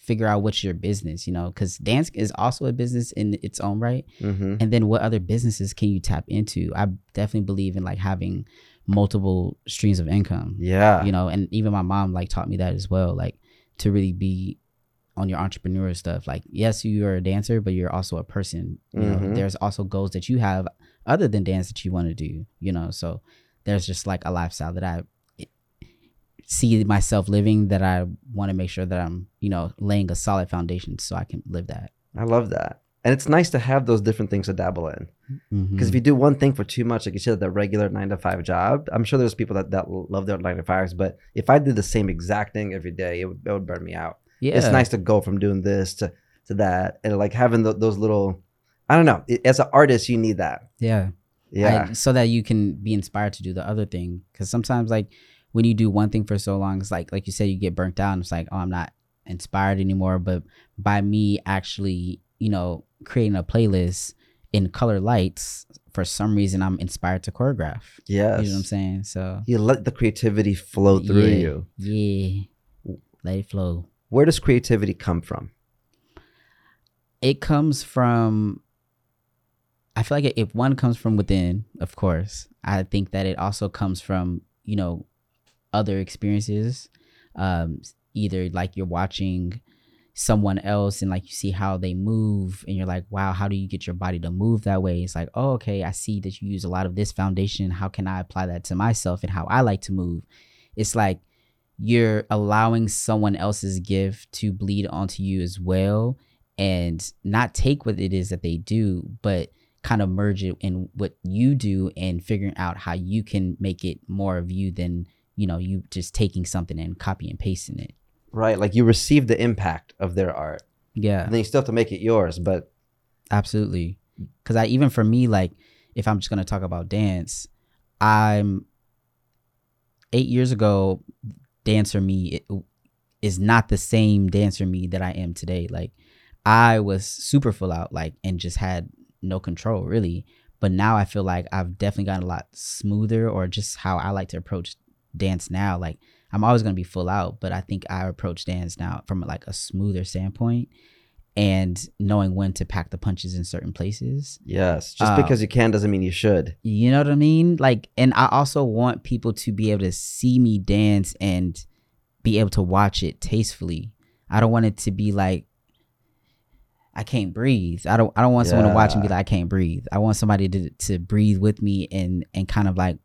figure out what's your business? You know, because dance is also a business in its own right. hmm And then what other businesses can you tap into? I definitely believe in like having multiple streams of income Yeah. you know and even my mom like taught me that as well like to really be on your entrepreneur stuff. Like, yes, you are a dancer, but you're also a person. You know, Mhm. there's also goals that you have other than dance that you want to do. You know, so there's just like a lifestyle that I see myself living that I want to make sure that I'm, you know, laying a solid foundation so I can live that. I love that. And it's nice to have those different things to dabble in. Mm-hmm. Because if you do one thing for too much, like you said, the regular nine to five job, I'm sure there's people that, that love their nine to fives. But if I did the same exact thing every day, it would, it would burn me out. yeah, It's nice to go from doing this to, to that. And like having tho- those little, I don't know, as an artist, you need that. Yeah. Yeah. I- so that you can be inspired to do the other thing. Because sometimes, like when you do one thing for so long, it's like like you said, you get burnt out. And it's like, oh, I'm not inspired anymore. But by me actually, you know, creating a playlist in color lights, for some reason, I'm inspired to choreograph. yes. You know what I'm saying? So You let the creativity flow through yeah, you. Yeah, let it flow. Where does creativity come from? It comes from. I feel like if one comes from within, of course, I think that it also comes from you know other experiences. Um, either like you're watching someone else and like you see how they move and you're like wow how do you get your body to move that way it's like oh okay i see that you use a lot of this foundation how can i apply that to myself and how i like to move it's like you're allowing someone else's gift to bleed onto you as well and not take what it is that they do but kind of merge it in what you do and figuring out how you can make it more of you than you know you just taking something and copy and pasting it Right. Like you receive the impact of their art. yeah And then you still have to make it yours. But absolutely because i even for me like if i'm just going to talk about dance i'm eight years ago dancer me it, is not the same dancer me that i am today like i was super full out like and just had no control really but now i feel like i've definitely gotten a lot smoother or just how i like to approach dance now like i'm always going to be full out but i think i approach dance now from like a smoother standpoint and knowing when to pack the punches in certain places yes, just Uh, because you can doesn't mean you should. you know what I mean? Like, and I also want people to be able to see me dance and be able to watch it tastefully. I don't want it to be like I can't breathe. I don't. I don't want someone to watch and be like I can't breathe. I want somebody to to breathe with me and and kind of like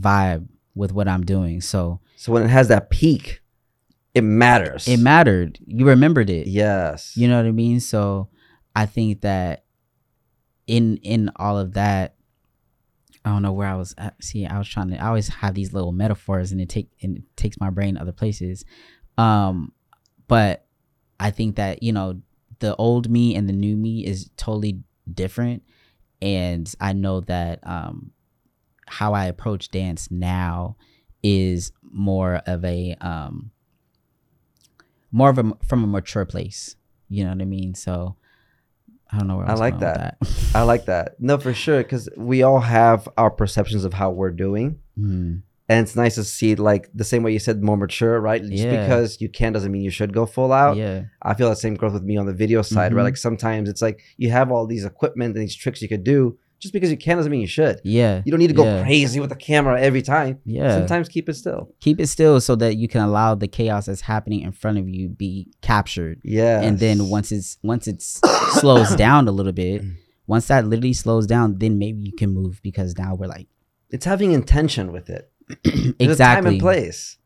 vibe with what I'm doing. So So when it has that peak, it matters. it mattered. You remembered it. Yes. You know what I mean? So I think that in in all of that, I don't know where I was at. See, I was trying to I always have these little metaphors and it take and it takes my brain other places. Um but I think that, you know, the old me and the new me is totally different. And I know that um how I approach dance now is more of a um more of a from a mature place. You know what I mean? So I don't know where I, I like with that. I like that. No, for sure, because we all have our perceptions of how we're doing, Mm, and it's nice to see like the same way you said more mature, right? Just Yeah. because you can doesn't mean you should go full out. yeah. I feel that same growth with me on the video side, right? Mhm. Like sometimes it's like you have all these equipment and these tricks you could do. Just because you can doesn't mean you should. Yeah. You don't need to go Yeah. crazy with the camera every time. Yeah. Sometimes keep it still. Keep it still so that you can allow the chaos that's happening in front of you be captured. Yeah. And then once it's once it's slows down a little bit, once that literally slows down, then maybe you can move because now we're like it's having intention with it. A time exactly and place.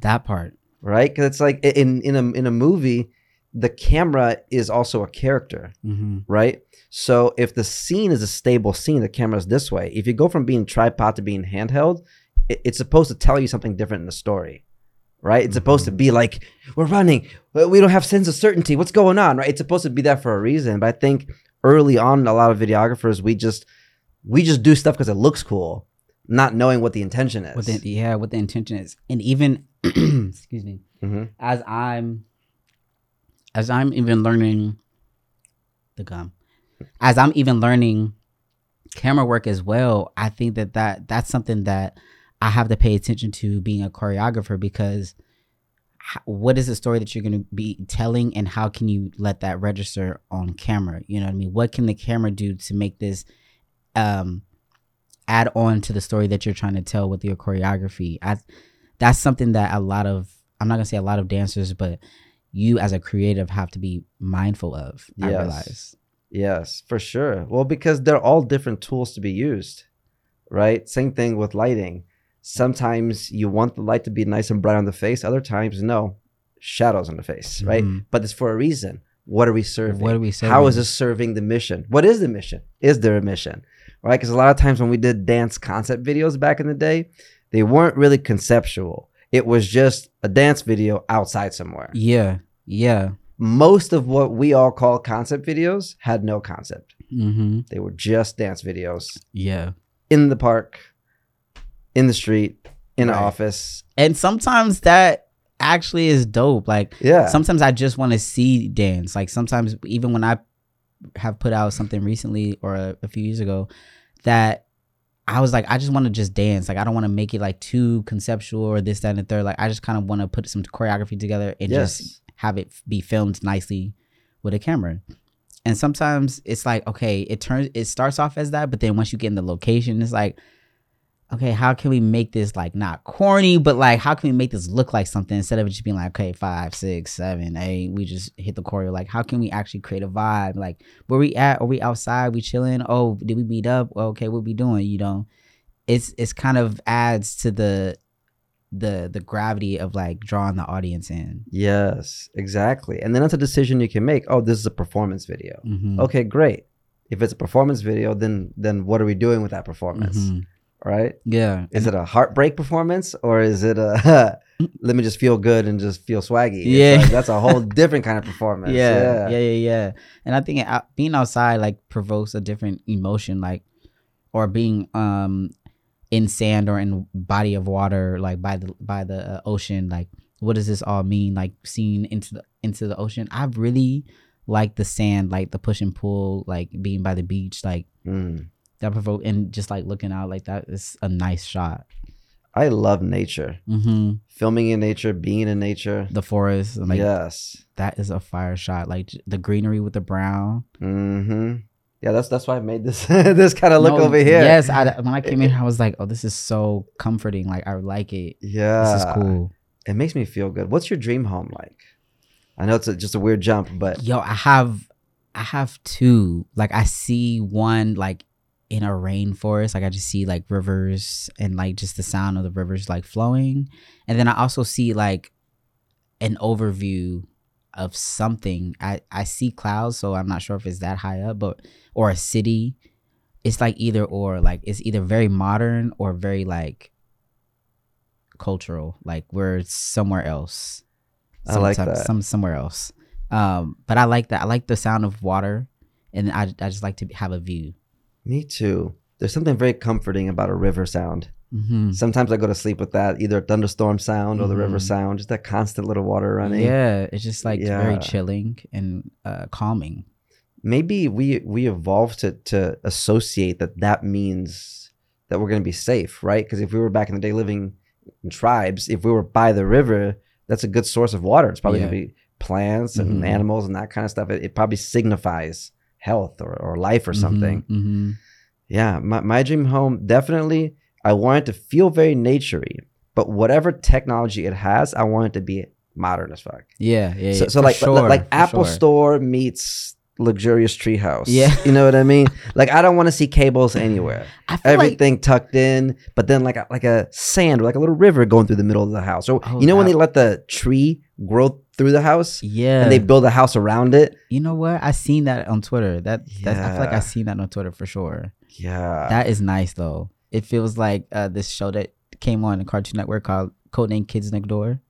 that part. right? Because it's like in in a in a movie, the camera is also a character, Mm-hmm. right? So if the scene is a stable scene, the camera's this way. If you go from being tripod to being handheld, it, it's supposed to tell you something different in the story, right? It's supposed to be like we're running, we don't have sense of certainty. What's going on, right? It's supposed to be that for a reason. But I think early on, a lot of videographers we just we just do stuff because it looks cool, not knowing what the intention is. What the, yeah, what the intention is, and even excuse me, Mhm. as I'm as I'm even learning the gum, as I'm even learning camera work as well, I think that that that's something that I have to pay attention to being a choreographer because what is the story that you're going to be telling and how can you let that register on camera? You know what i mean? What can the camera do to make this um add on to the story that you're trying to tell with your choreography? I, that's something that a lot of i'm not going to say a lot of dancers but you as a creative have to be mindful of. I Yes. realize. Yes, for sure. Well, because they're all different tools to be used, right? Same thing with lighting. Sometimes you want the light to be nice and bright on the face. Other times, no, shadows on the face, right? Mhm. But it's for a reason. What are we serving? What are we How is this serving the mission? What is the mission? Is there a mission? Right? Because a lot of times when we did dance concept videos back in the day, they weren't really conceptual. It was just a dance video outside somewhere. Yeah. Yeah. Most of what we all call concept videos had no concept. Mm-hmm. They were just dance videos Yeah. in the park, in the street, in an office. And sometimes that actually is dope. Like Yeah. sometimes I just want to see dance. Like sometimes even when I have put out something recently or a, a few years ago that I was like, I just want to just dance. Like I don't want to make it like too conceptual or this, that, and the third. Like I just kind of want to put some choreography together and just have it be filmed nicely with a camera. And sometimes it's like, okay, it turns it starts off as that, but then once you get in the location, it's like, okay, how can we make this like not corny, but like how can we make this look like something instead of it just being like, okay, five, six, seven, eight, we just hit the choreo. Like, how can we actually create a vibe? Like, where we at? Are we outside? We chilling? Oh, did we meet up? Well, okay, what we doing? You know, it's it's kind of adds to the the the gravity of like drawing the audience in. Yes, exactly. And then that's a decision you can make. Oh, this is a performance video. Mhm. Okay, great. If it's a performance video, then then what are we doing with that performance? Mhm. Right? Yeah. Is it a heartbreak performance or is it a let me just feel good and just feel swaggy? Yeah. like, that's a whole different kind of performance. yeah, yeah, yeah, yeah. And I think out- being outside like provokes a different emotion, like or being um in sand or in body of water, like by the by the uh, ocean. Like, what does this all mean? Like seeing into the into the ocean. I really like the sand, like the push and pull, like being by the beach, like Mm. That provoke and just like looking out like that is a nice shot. I love nature. Mm-hmm. Filming in nature, being in nature. The forest, like yes. that is a fire shot. Like the greenery with the brown. Mm-hmm. Yeah, that's that's why I made this this kind of look No, over here. Yes, I, when I came in, I was like, "Oh, this is so comforting. Like, I like it. Yeah. This is cool." It makes me feel good. What's your dream home like? I know it's a, just a weird jump, but Yo, I have, I have two. Like, I see one like in a rainforest. Like, I just see like rivers and like just the sound of the rivers like flowing, and then I also see like an overview of something. I I see clouds, so I'm not sure if it's that high up, but or a city. It's like either or. Like it's either very modern or very like cultural. Like we're somewhere else. I like that. Some somewhere else. Um, but I like that. I like the sound of water, and I I just like to have a view. Me too. There's something very comforting about a river sound. Mm-hmm. Sometimes I go to sleep with that, either a thunderstorm sound or the river Mhm. sound, just that constant little water running. Yeah, it's just like Yeah. very chilling and uh, calming. Maybe we we evolved to to associate that that means that we're going to be safe, right? Because if we were back in the day living in tribes, if we were by the river, that's a good source of water. It's probably Yeah. going to be plants and Mhm. animals and that kind of stuff. It, it probably signifies health or, or life or something. hmm Yeah, my, my dream home definitely. I want it to feel very naturey, but whatever technology it has, I want it to be modern as fuck. Yeah, yeah. so, yeah, so like sure, like for Apple sure. Store meets luxurious treehouse. Yeah. you know what I mean. Like I don't want to see cables anywhere. I feel like Everything tucked in, but then like a, like a sand or like a little river going through the middle of the house. Or Oh, you know when they let the tree grow through the house yeah. and they build a house around it. you know what? I seen that on Twitter. That that I feel like I seen that on Twitter for sure. Yeah, That is nice though. It feels like uh, this show that came on the Cartoon Network called Codename Kids Next Door.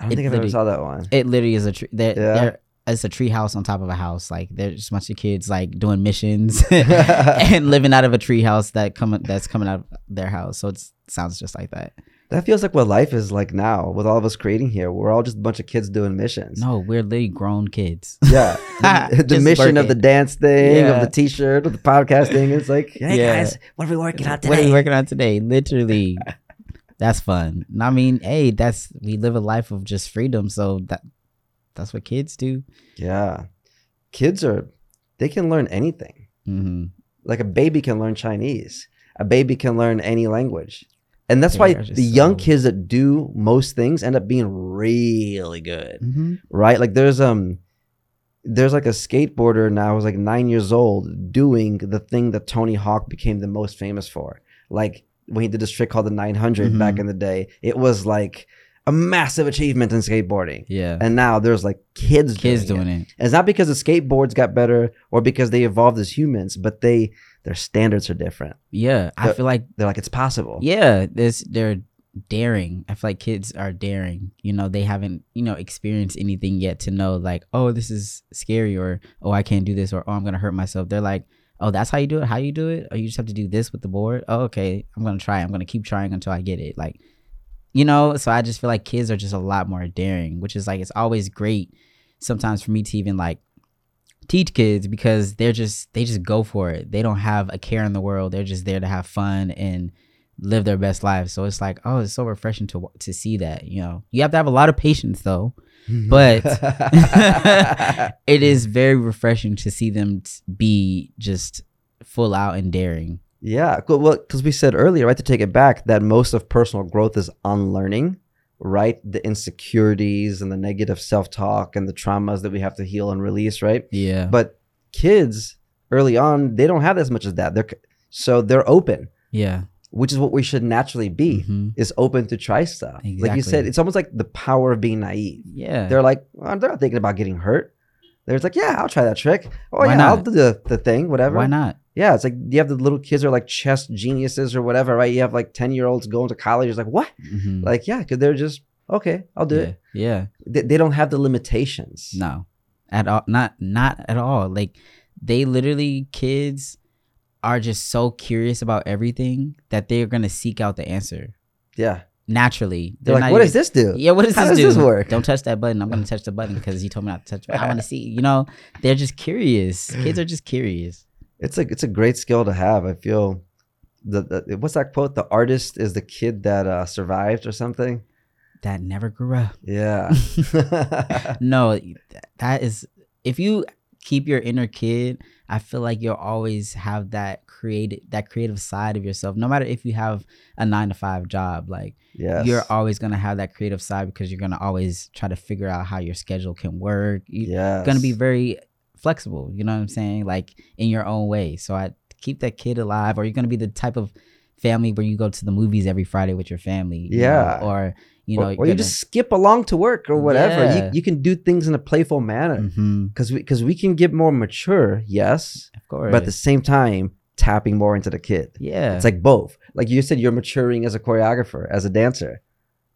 I don't it think I've ever saw that one. It literally is a tree. They're, Yeah. they're, it's a tree house on top of a house. Like there's a bunch of kids like doing missions and living out of a tree house that coming that's coming out of their house. So it sounds just like that. That feels like what life is like now with all of us creating here. We're all just a bunch of kids doing missions. No, we're literally grown kids. Yeah. The, the mission of the dance thing, Yeah. of the t shirt, of the podcast thing. It's like, hey Yeah. guys, what are we working on today? What are we working on today? Literally. That's fun. I mean, hey, that's we live a life of just freedom, so that that's what kids do. yeah. Kids are, they can learn anything. hmm Like a baby can learn Chinese, a baby can learn any language. And that's why the young kids that do most things end up being really good. Mm-hmm. right? Like there's um there's like a skateboarder now who's like nine years old doing the thing that Tony Hawk became the most famous for. Like when he did this trick called the 900 back Mhm. in the day, it was like a massive achievement in skateboarding. Yeah. And now there's like kids Kids doing, doing it. it. It's not because the skateboards got better or because they evolved as humans, but they their standards are different. Yeah. I feel like They're like it's possible. yeah, this they're daring. I feel like kids are daring. You know, they haven't, you know, experienced anything yet to know like, oh, this is scary or oh, I can't do this or oh, I'm gonna hurt myself. They're like, oh, that's how you do it. How you do it? Oh, you just have to do this with the board. Oh, okay. I'm gonna try. I'm gonna keep trying until I get it. Like, you know. So I just feel like kids are just a lot more daring, which is like it's always great. Sometimes for me to even like teach kids because they're just they just go for it. They don't have a care in the world. They're just there to have fun and live their best life So it's like, oh, it's so refreshing to to see that. You know, you have to have a lot of patience though, but it is very refreshing to see them be just full out and daring. Yeah, cool. Well, because we said earlier, right, to take it back, that most of personal growth is unlearning, right? The insecurities and the negative self talk and the traumas that we have to heal and release, right? Yeah, But kids early on, they don't have as much as that. They're so they're open, yeah, which is what we should naturally be. Mhm. Is open to try stuff. Like you said, it's almost like the power of being naive. yeah. They're like, well, they're not thinking about getting hurt. They're like, yeah, I'll try that trick. Oh Why yeah, I'll do the, the thing, whatever. Why not? Yeah, it's like you have the little kids who are like chess geniuses or whatever, right? You have like 10 year olds going to college. It's like, what? Mhm. Like, yeah, because they're just, okay, I'll do yeah. it. Yeah. They, they don't have the limitations. No, at all. Not not at all. Like they literally kids are just so curious about everything that they're gonna seek out the answer Yeah. Naturally. They're, like, what does this do? Yeah, what does How this does do? this work? Don't touch that button. I'm gonna touch the button because he told me not to touch. it. I want to see. You know, they're just curious. Kids are just curious. It's a, it's a great skill to have. I feel the, the what's that quote? The artist is the kid that uh, survived or something. That never grew up. Yeah. no, that is if you keep your inner kid, I feel like you'll always have that creative that creative side of yourself. No matter if you have a nine to five job, like yes. you're always gonna have that creative side because you're gonna always try to figure out how your schedule can work. You're yes. gonna be very flexible. You know what I'm saying? Like in your own way. So I keep that kid alive, or you're gonna be the type of family where you go to the movies every Friday with your family. you know, Yeah. or you know, or, you're or you just skip along to work or whatever. Yeah. You, you can do things in a playful manner because we because we can get more mature, yes, of course. but at the same time tapping more into the kid. yeah. It's like both. Like you said, you're maturing as a choreographer, as a dancer,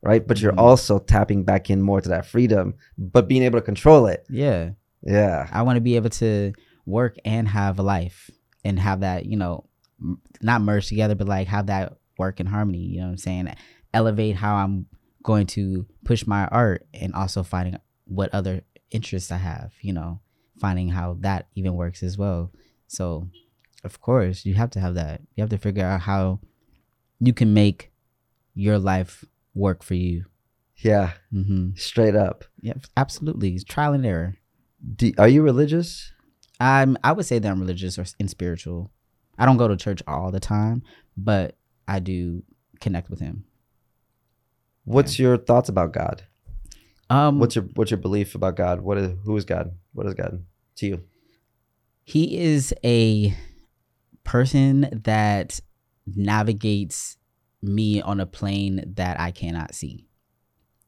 right? But you're Mhm. also tapping back in more to that freedom, but being able to control it. yeah. Yeah. I want to be able to work and have a life and have that, you know, m- not merge together, but like have that work in harmony. You know what I'm saying? Elevate how I'm going to push my art and also finding what other interests I have, you know, finding how that even works as well. So, of course, you have to have that. You have to figure out how you can make your life work for you. Yeah. hmm Straight up. Yeah, absolutely. It's trial and error. Do, are you religious? I'm I would say that I'm religious or and spiritual. I don't go to church all the time, but I do connect with him. What's your thoughts about God? Um What's your what's your belief about God? What is who is God? What is God to you? he is a person that navigates me on a plane that I cannot see.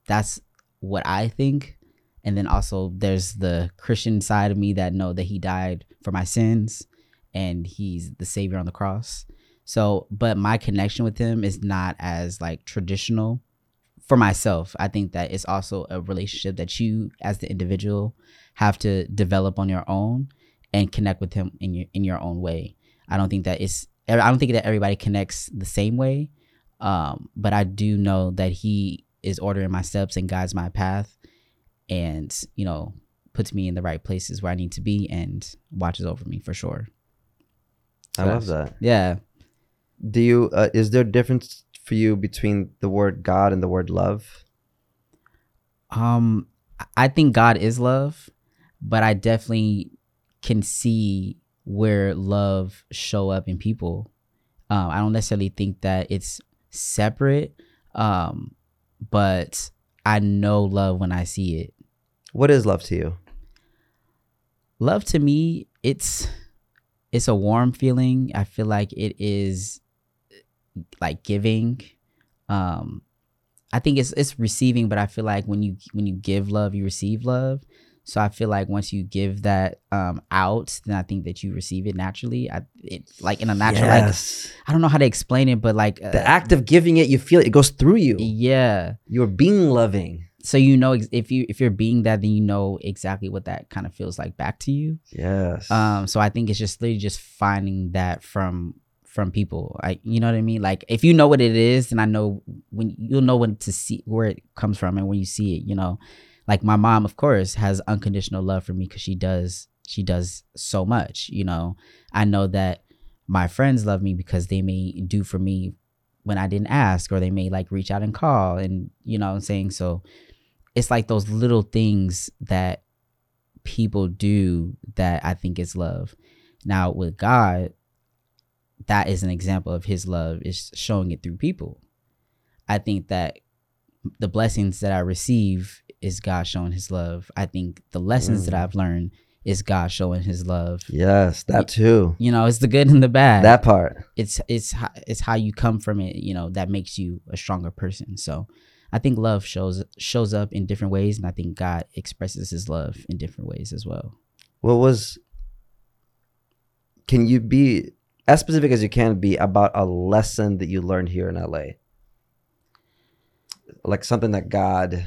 That's what I think. And then also there's the Christian side of me that know that he died for my sins and he's the savior on the cross. So, but my connection with him is not as like traditional for myself. I think that it's also a relationship that you as the individual have to develop on your own and connect with him in your in your own way. I don't think that it's I don't think that everybody connects the same way. Um, but I do know that he is ordering my steps and guides my path and, you know, puts me in the right places where I need to be and watches over me for sure. I love that. Yeah. Do you uh, is there a difference for you between the word God and the word love? Um, I think God is love, but I definitely can see where love show up in people. Um, I don't necessarily think that it's separate. Um, but I know love when I see it. What is love to you? Love to me, it's it's a warm feeling. I feel like it is like giving. Um, I think it's it's receiving, but I feel like when you when you give love, you receive love. So I feel like once you give that um out, then I think that you receive it naturally. I it like in a natural yes. like I don't know how to explain it, but like uh, the act of giving it, you feel it, it goes through you. yeah. You're being loving. So you know if you if you're being that, then you know exactly what that kind of feels like back to you. Yes. Um, so I think it's just literally just finding that from from people. Like you know what I mean? Like if you know what it is, then I know when you'll know when to see where it comes from and when you see it, you know. Like my mom, of course, has unconditional love for me because she does she does so much, you know. I know that my friends love me because they may do for me when I didn't ask, or they may like reach out and call and you know what I'm saying? So it's like those little things that people do that I think is love. Now with God, that is an example of his love is showing it through people. I think that the blessings that I receive is God showing his love. I think the lessons that Mm. I've learned is God showing his love. yes, that too. You know, it's the good and the bad. That part. it's it's it's how you come from it, you know, that makes you a stronger person. So I think love shows shows up in different ways and I think God expresses his love in different ways as well. What was can you be as specific as you can be about a lesson that you learned here in LA? Like something that God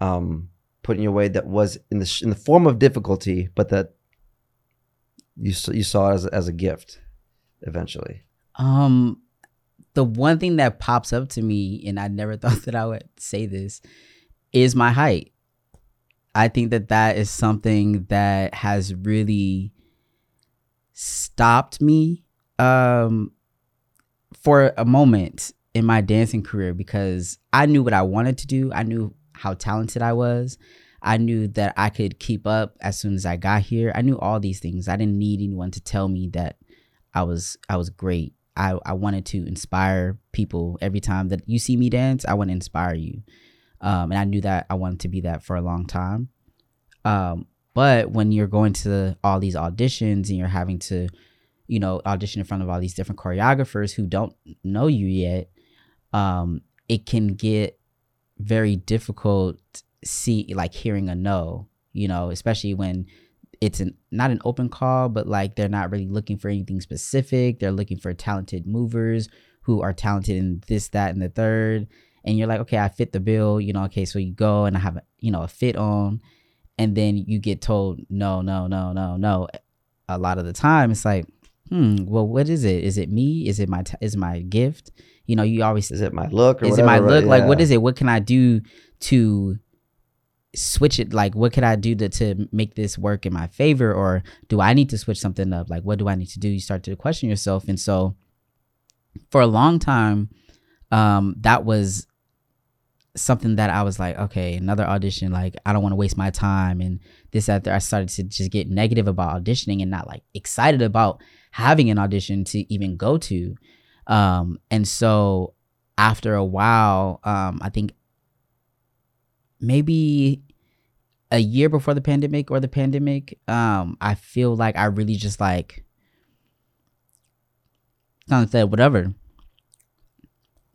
um put in your way that was in the in the form of difficulty, but that you you saw as as a gift eventually. Um, the one thing that pops up to me, and I never thought that I would say this, is my height. I think that that is something that has really stopped me um, for a moment in my dancing career because I knew what I wanted to do. I knew how talented I was. I knew that I could keep up as soon as I got here. I knew all these things. I didn't need anyone to tell me that I was I was great. I, I wanted to inspire people every time that you see me dance. I want to inspire you, um, and I knew that I wanted to be that for a long time. Um, but when you're going to all these auditions and you're having to, you know, audition in front of all these different choreographers who don't know you yet, um, it can get very difficult. See, like hearing a no, you know, especially when it's an not an open call, but like they're not really looking for anything specific. They're looking for talented movers who are talented in this, that, and the third. And you're like, okay, I fit the bill, you know, okay, so you go and I have a you know a fit on, and then you get told no, no, no, no, no. A lot of the time, it's like, hmm, well, what is it? Is it me? Is it my t- is my gift? You know, you always Is it my look or is it whatever, my right? look? Like, what Yeah. is it? What can I do to switch it? Like, what could I do to, to make this work in my favor? Or do I need to switch something up? Like, what do I need to do? You start to question yourself. And so, for a long time, um, that was something that I was like, okay, another audition. Like, I don't want to waste my time. And this, after I started to just get negative about auditioning and not like excited about having an audition to even go to. Um, and so after a while, um, I think maybe a year before the pandemic or the pandemic, um, I feel like I really just like kind of said whatever.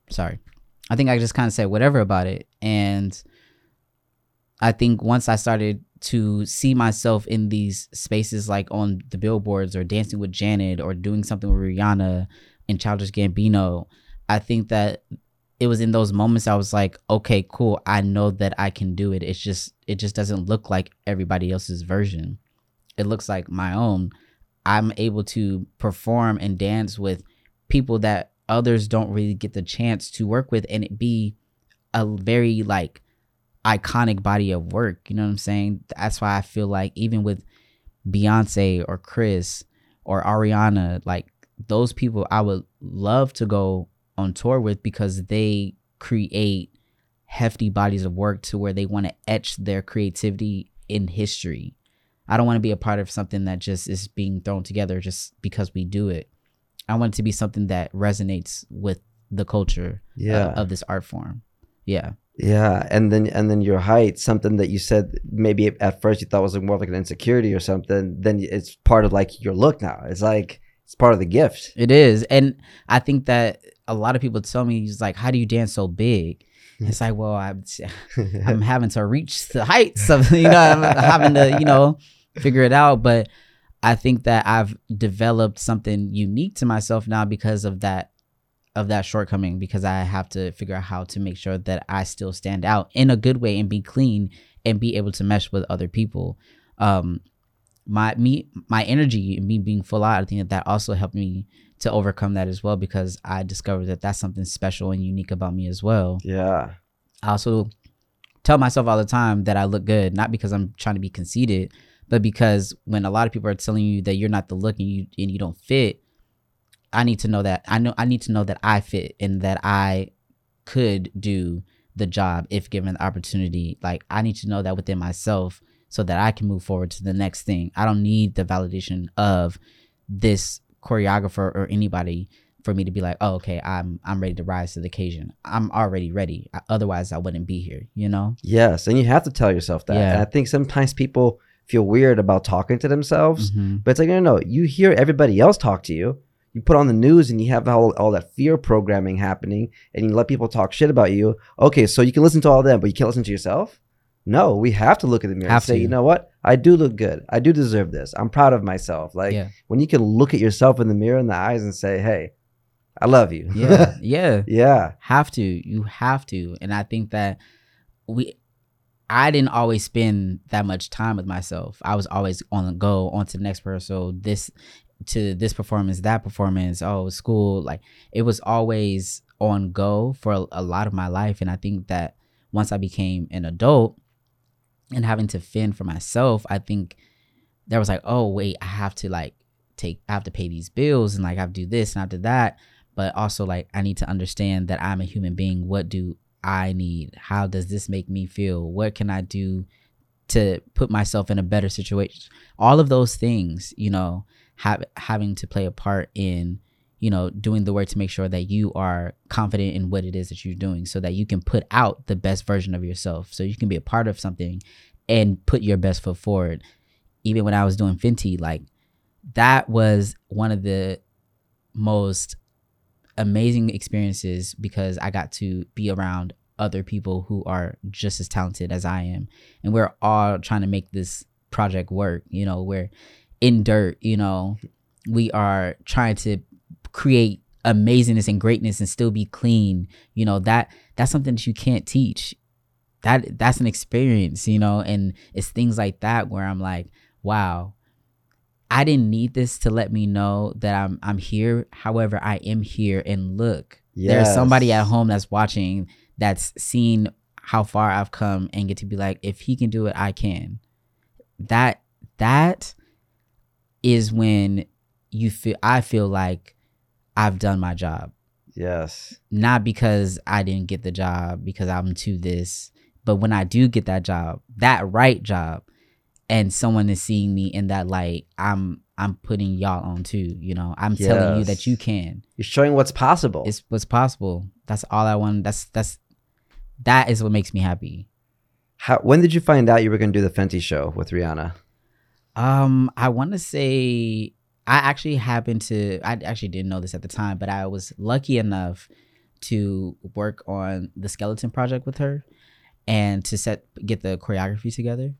Sorry. I think I just kind of said whatever about it. And I think once I started to see myself in these spaces like on the billboards or dancing with Janet or doing something with Rihanna and Childish Gambino, I think that it was in those moments I was like, okay, cool. I know that I can do it. It's just it just doesn't look like everybody else's version. It looks like my own. I'm able to perform and dance with people that others don't really get the chance to work with and it be a very like iconic body of work. You know what I'm saying? That's why I feel like even with Beyonce or Chris or Ariana, like those people I would love to go on tour with because they create hefty bodies of work to where they want to etch their creativity in history. I don't want to be a part of something that just is being thrown together just because we do it. I want it to be something that resonates with the culture uh, Yeah. of this art form. Yeah. Yeah, and then and then your height, something that you said maybe at first you thought was more of like an insecurity or something. Then it's part of like your look now. It's like it's part of the gift. It is. And I think that a lot of people tell me, "He's like, how do you dance so big? It's like, well, I'm, I'm having to reach the heights of, you know, I'm having to, you know, figure it out. But I think that I've developed something unique to myself now because of that, of that shortcoming, because I have to figure out how to make sure that I still stand out in a good way and be clean and be able to mesh with other people. Um, my me my energy and me being full out i think that that also helped me to overcome that as well because i discovered that that's something special and unique about me as well yeah, i also tell myself all the time that i look good not because i'm trying to be conceited but because when a lot of people are telling you that you're not the look and you and you don't fit i need to know that i know i need to know that i fit and that i could do the job if given the opportunity like i need to know that within myself so that I can move forward to the next thing. I don't need the validation of this choreographer or anybody for me to be like, oh, okay, I'm I'm ready to rise to the occasion. I'm already ready. I- Otherwise, I wouldn't be here. You know? yes, and you have to tell yourself that. Yeah. And I think sometimes people feel weird about talking to themselves, Mhm. but it's like no, no, no. You hear everybody else talk to you. You put on the news and you have all, all that fear programming happening, and you let people talk shit about you. Okay, so you can listen to all them, but you can't listen to yourself. No, we have to look at the mirror Have and say, to. you know what? I do look good. I do deserve this. I'm proud of myself. Like yeah, when you can look at yourself in the mirror in the eyes and say, "Hey, I love you." yeah, yeah. yeah. Have to. You have to. And I think that we. I didn't always spend that much time with myself. I was always on the go, on to the next person. So this to this performance, that performance, oh, school. Like it was always on go for a, a lot of my life. And I think that once I became an adult and having to fend for myself, I think there was like, oh wait, I have to like take I have to pay these bills and like I have to do this and I have to do that. But also like I need to understand that I'm a human being. What do I need? How does this make me feel? What can I do to put myself in a better situation? All of those things, you know, have having to play a part in you know doing the work to make sure that you are confident in what it is that you're doing so that you can put out the best version of yourself. So you can be a part of something and put your best foot forward. Even when i was doing fenty like that was one of the most amazing experiences because i got to be around other people who are just as talented as i am. And we're all trying to make this project work you know we're in dirt you know. We are trying to create amazingness and greatness and still be clean you know. That that's something that you can't teach. That that's an experience you know and it's things like that where i'm like wow. I didn't need this to let me know that i'm i'm here. However i am here and look. There's somebody at home that's watching that's seen how far i've come and get to be like if he can do it i can. That that is when you feel i feel like i've done my job Yes. not because I didn't get the job because I'm to this, but when I do get that job, that right job, and someone is seeing me in that light, I'm I'm putting y'all on too. You know, I'm telling you that you can. You're showing what's possible. It's what's possible. That's all I want. That's that's that is what makes me happy. How, when did you find out you were going to do the Fenty show with Rihanna? Um, I want to say I actually happened to. I actually didn't know this at the time, but I was lucky enough to work on the skeleton project with her, and to set get the choreography together.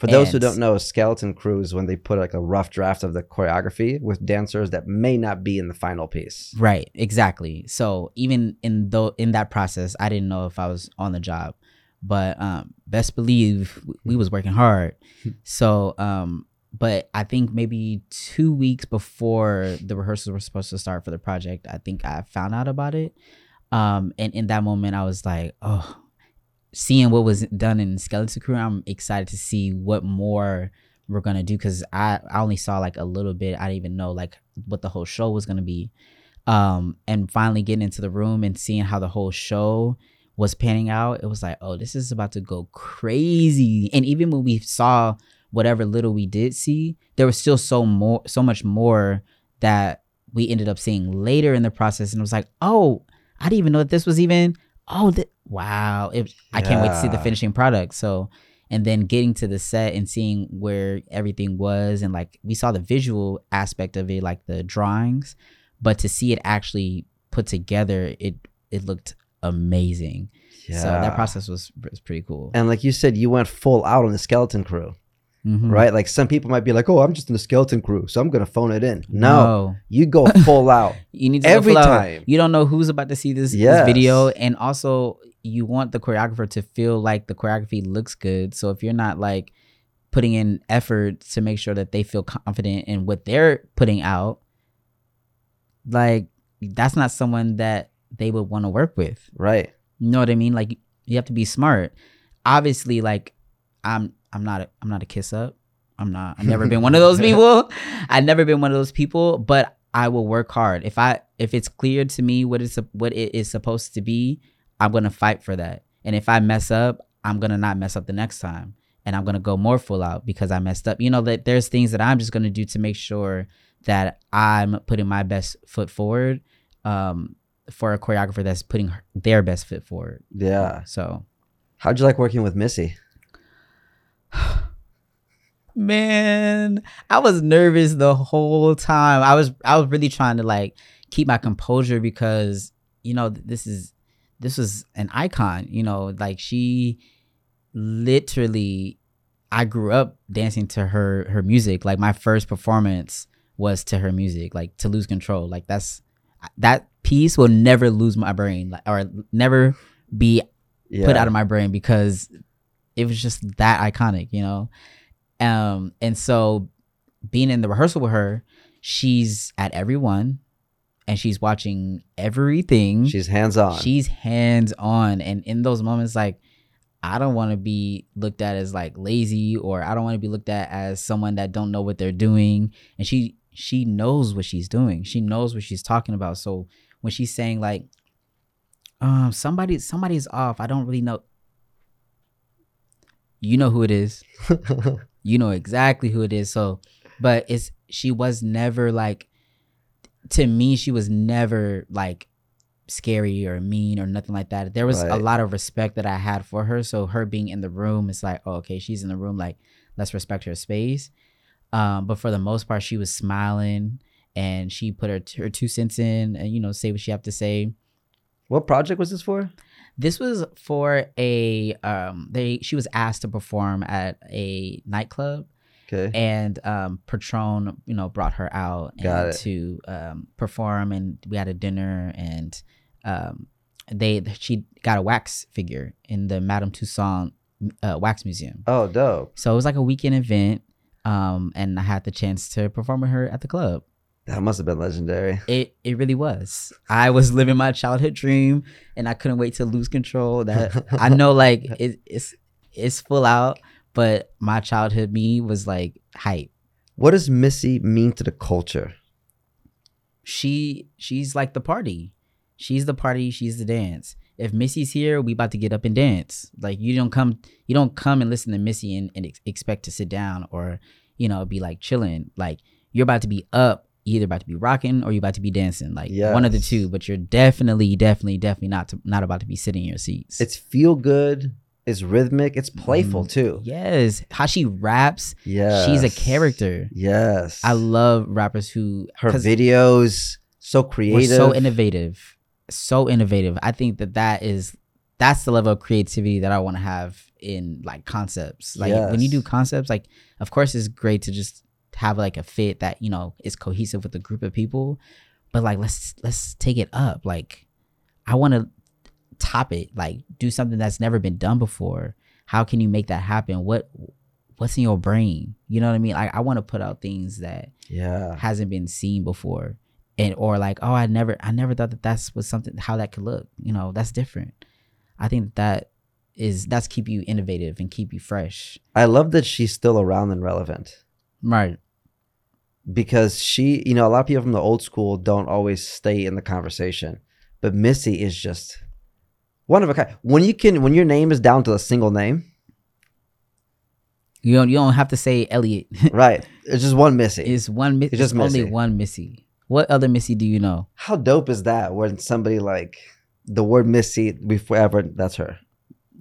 For those who don't know, Skeleton Crew is when they put like a rough draft of the choreography with dancers that may not be in the final piece. Right, exactly. So even in though in that process, I didn't know if I was on the job, but um, best believe we was working hard. so, um, but I think maybe two weeks before the rehearsals were supposed to start for the project, I think I found out about it. Um, and in that moment, I was like, oh, seeing what was done in Skeleton Crew, I'm excited to see what more we're gonna do because I, I only saw like a little bit. I didn't even know like what the whole show was gonna be. Um, and finally getting into the room and seeing how the whole show was panning out, it was like, oh, this is about to go crazy. And even when we saw whatever little we did see, there was still so more, so much more that we ended up seeing later in the process. And it was like, oh, I didn't even know that this was even. Oh, th- wow! It, I can't wait to see the finishing product. So, and then getting to the set and seeing where everything was, and like we saw the visual aspect of it, like the drawings, but to see it actually put together, it it looked amazing. Yeah. So that process was was pretty cool. And like you said, you went full out on the skeleton crew, Mhm. right? Like some people might be like, "Oh, I'm just in the skeleton crew, so I'm gonna phone it in." No, you go full out. you need to Every time. You don't know who's about to see this, Yes. this video, and also you want the choreographer to feel like the choreography looks good. So if you're not like putting in effort to make sure that they feel confident in what they're putting out, like that's not someone that they would want to work with. Right. You know what I mean? Like you have to be smart. Obviously, like I'm I'm not a, I'm not a kiss up. I'm not. I've never been one of those people. I've never been one of those people, but I will work hard. If I if it's clear to me what it's what it is supposed to be, I'm gonna fight for that. And if I mess up, I'm gonna not mess up the next time. And I'm gonna go more full out because I messed up. You know that there's things that I'm just gonna do to make sure that I'm putting my best foot forward. Um, for a choreographer that's putting her- their best foot forward. Yeah. So, How'd you like working with Missy? Man, I was nervous the whole time. I was I was really trying to like keep my composure because you know this is this was an icon. You know, like she literally. I grew up dancing to her her music. Like my first performance was to her music, like to lose control. Like that's that piece will never lose my brain, like, or never be Yeah. put out of my brain because it was just that iconic, you know. Um, and so being in the rehearsal with her, she's at every one, and she's watching everything. She's hands on. She's hands on, and in those moments, like I don't want to be looked at as like lazy, or I don't want to be looked at as someone that don't know what they're doing. And she she knows what she's doing. She knows what she's talking about. So when she's saying like, um, somebody somebody's off, I don't really know. You know who it is. You know exactly who it is. So, but it's she was never like to me she was never like scary or mean or nothing like that. There was a lot of respect that I had for her. So her being in the room, it's like, oh, okay, she's in the room. Like, let's respect her space. Um, but for the most part, she was smiling and she put her her two cents in and you know say what she have to say. what project was this for? This was for a um they she was asked to perform at a nightclub Okay. and um Patron, you know, brought her out and to um perform and we had a dinner and um they she got a wax figure in the Madame Tussauds uh, wax museum. Oh, dope. So it was like a weekend event um and I had the chance to perform with her at the club. That must have been legendary. It it really was. I was living my childhood dream, and I couldn't wait to lose control. That I know, like it, it's it's full out, but my childhood me was like hype. What does Missy mean to the culture? She she's like the party. She's the party. She's the dance. If Missy's here, we about to get up and dance. Like you don't come you don't come and listen to Missy and, and ex- expect to sit down or you know be like chilling. Like you're about to be up. Either about to be rocking or you're about to be dancing, like one of the two. But you're definitely, definitely, definitely not to, not about to be sitting in your seats. It's feel good. It's rhythmic. It's playful Mm, too. Yes, how she raps, Yeah. she's a character. Yes. I love rappers who her videos. So creative. so innovative, so innovative. I think that that is that's the level of creativity that I want to have in like concepts. Like when you do concepts, like of course it's great to just have like a fit that you know is cohesive with a group of people, but like let's let's take it up. Like I want to top it. Like do something that's never been done before. How can you make that happen? What what's in your brain? You know what I mean? Like I want to put out things that Yeah. hasn't been seen before and or like oh i never i never thought that that's was something how that could look you know that's different i think that is that's keep you innovative and keep you fresh I love that she's still around and relevant right because she, you know, a lot of people from the old school don't always stay in the conversation, but Missy is just one of a kind. When you can, when your name is down to a single name, you don't you don't have to say Elliott right? It's just one Missy. it's one Missy. It's just only one missy what other missy do you know How dope is that when somebody like the word Missy, we forever. That's her.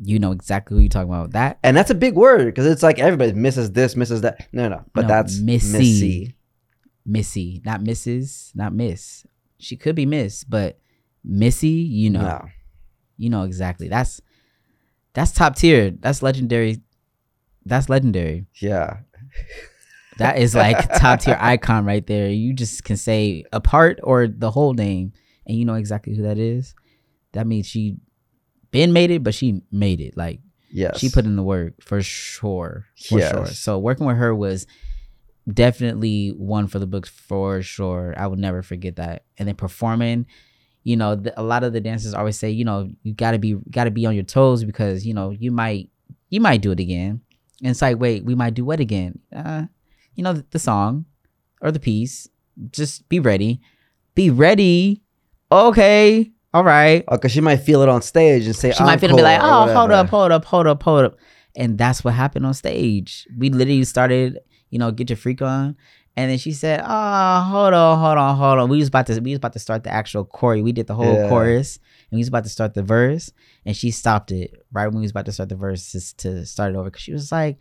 You know exactly who you're talking about. That And that's a big word because it's like everybody misses this, misses that. No, no, but No, that's Missy. Missy. Missy, not Mrs., not Miss. She could be Miss, but Missy, you know, No. you know exactly. That's that's top tier. That's legendary. That's legendary. Yeah. That is like top tier icon right there. You just can say a part or the whole name, and you know exactly who that is. That means she been made it, but she made it. Like Yes. she put in the work for sure. For sure. Yes. So working with her was definitely one for the books for sure. I would never forget that. And then performing, you know, the, a lot of the dancers always say, you know, you gotta be gotta be on your toes because you know you might you might do it again. And it's like, wait, we might do what again? Uh, you know, the, the song or the piece. Just be ready. Be ready. Okay. All right. Oh, because she might feel it on stage and say, She might feel to be like, oh, hold up, hold up, hold up, hold up. And that's what happened on stage. We literally started, you know, get your freak on. And then she said, Oh, hold on, hold on, hold on. We was about to we was about to start the actual chorus. We did the whole Yeah. chorus and we was about to start the verse. And she stopped it right when we was about to start the verse to start it over. Cause she was like,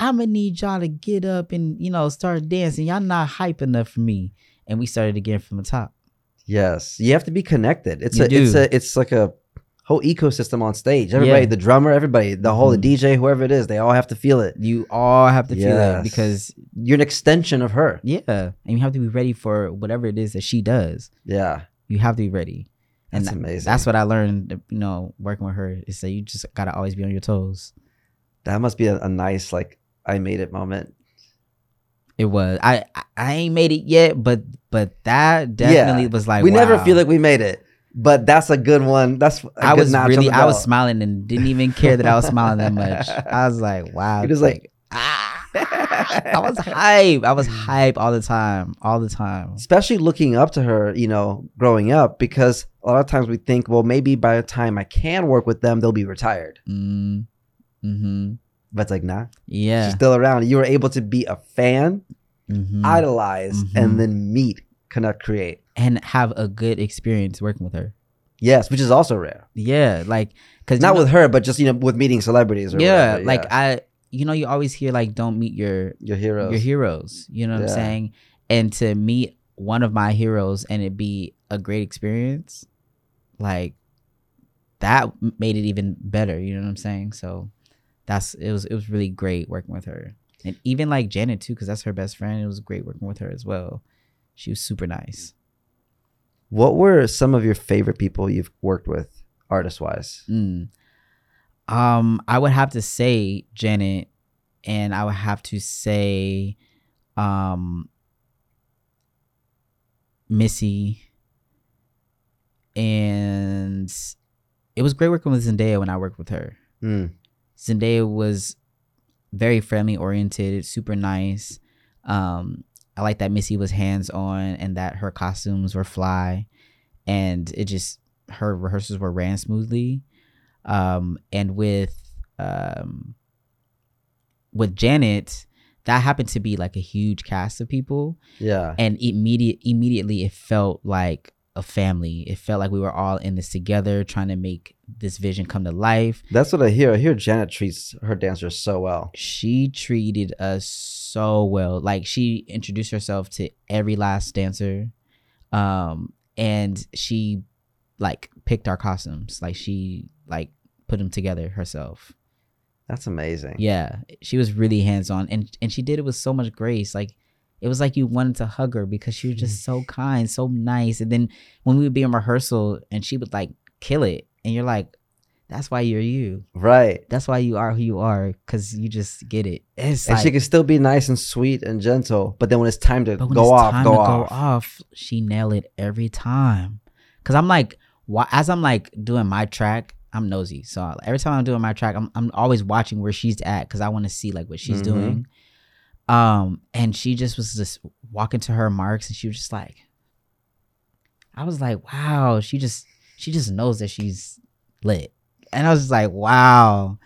I'ma need y'all to get up and, you know, start dancing. Y'all not hype enough for me. And we started again from the top. Yes, you have to be connected. It's You a, it's a, it's like a whole ecosystem on stage. Everybody, Yeah. the drummer, everybody, the whole mm-hmm. the DJ, whoever it is, they all have to feel it. You all have to feel it because You're an extension of her. Yeah, and you have to be ready for whatever it is that she does. Yeah, You have to be ready, and That's amazing. That's what I learned. You know, working with her is that you just gotta always be on your toes. that must be a, a nice like I made it moment. It was. I I- ain't made it yet, but but that definitely was like we never feel like we made it, but that's a good one. That's I was really I was smiling and didn't even care that I was smiling that much. I was like, wow. You're just like, ah. I was hype. I was hype all the time, all the time. especially looking up to her, you know, growing up, because a lot of times we think, well, maybe by the time I can work with them, they'll be retired. Mm, hmm But it's like, nah, Yeah. she's still around. You were able to be a fan, Mhm. idolize, Mhm. and then meet, connect, create. and have a good experience working with her. Yes, which is also rare. Yeah, like because Not with her, but just you know, with meeting celebrities or yeah, whatever, like I, you know, you always hear like don't meet your your heroes. your heroes. You know what Yeah. I'm saying? And to meet one of my heroes and it be a great experience, like that made it even better. You know what I'm saying? So that's it was it was really great working with her, and even like Janet too, because that's her best friend. It was great working with her as well. She was super nice. What were some of your favorite people you've worked with, artist wise? Mm. Um, I would have to say Janet, and I would have to say, um, Missy, and it was great working with Zendaya when I worked with her. Mm. Zendaya was very friendly oriented, super nice. Um, I like that Missy was hands on and that her costumes were fly, and it just her rehearsals were ran smoothly. Um, and with um, with Janet, that happened to be like a huge cast of people, Yeah. and immediate immediately it felt like a family. It felt like we were all in this together, trying to make this vision come to life. That's what I hear. I hear Janet treats her dancers so well. she treated us so well. Like she introduced herself to every last dancer. Um and she like picked our costumes. Like she like put them together herself. That's amazing. Yeah. She was really hands-on and and she did it with so much grace. Like it was like you wanted to hug her because she was just so kind, so nice. And then when we would be in rehearsal and she would like kill it and you're like that's why you're you. Right. That's why you are who you are because you just get it. It's And like, she can still be nice and sweet and gentle, but then when it's time to go it's off, time go to off. go off, she nail it every time. Cause I'm like, why, as I'm like doing my track, I'm nosy. So every time I'm doing my track, I'm I'm always watching where she's at because I want to see like what she's Mhm. doing. Um, and she just was just walking to her marks, and she was just like, I was like, wow, she just she just knows that she's lit, and I was just like, wow.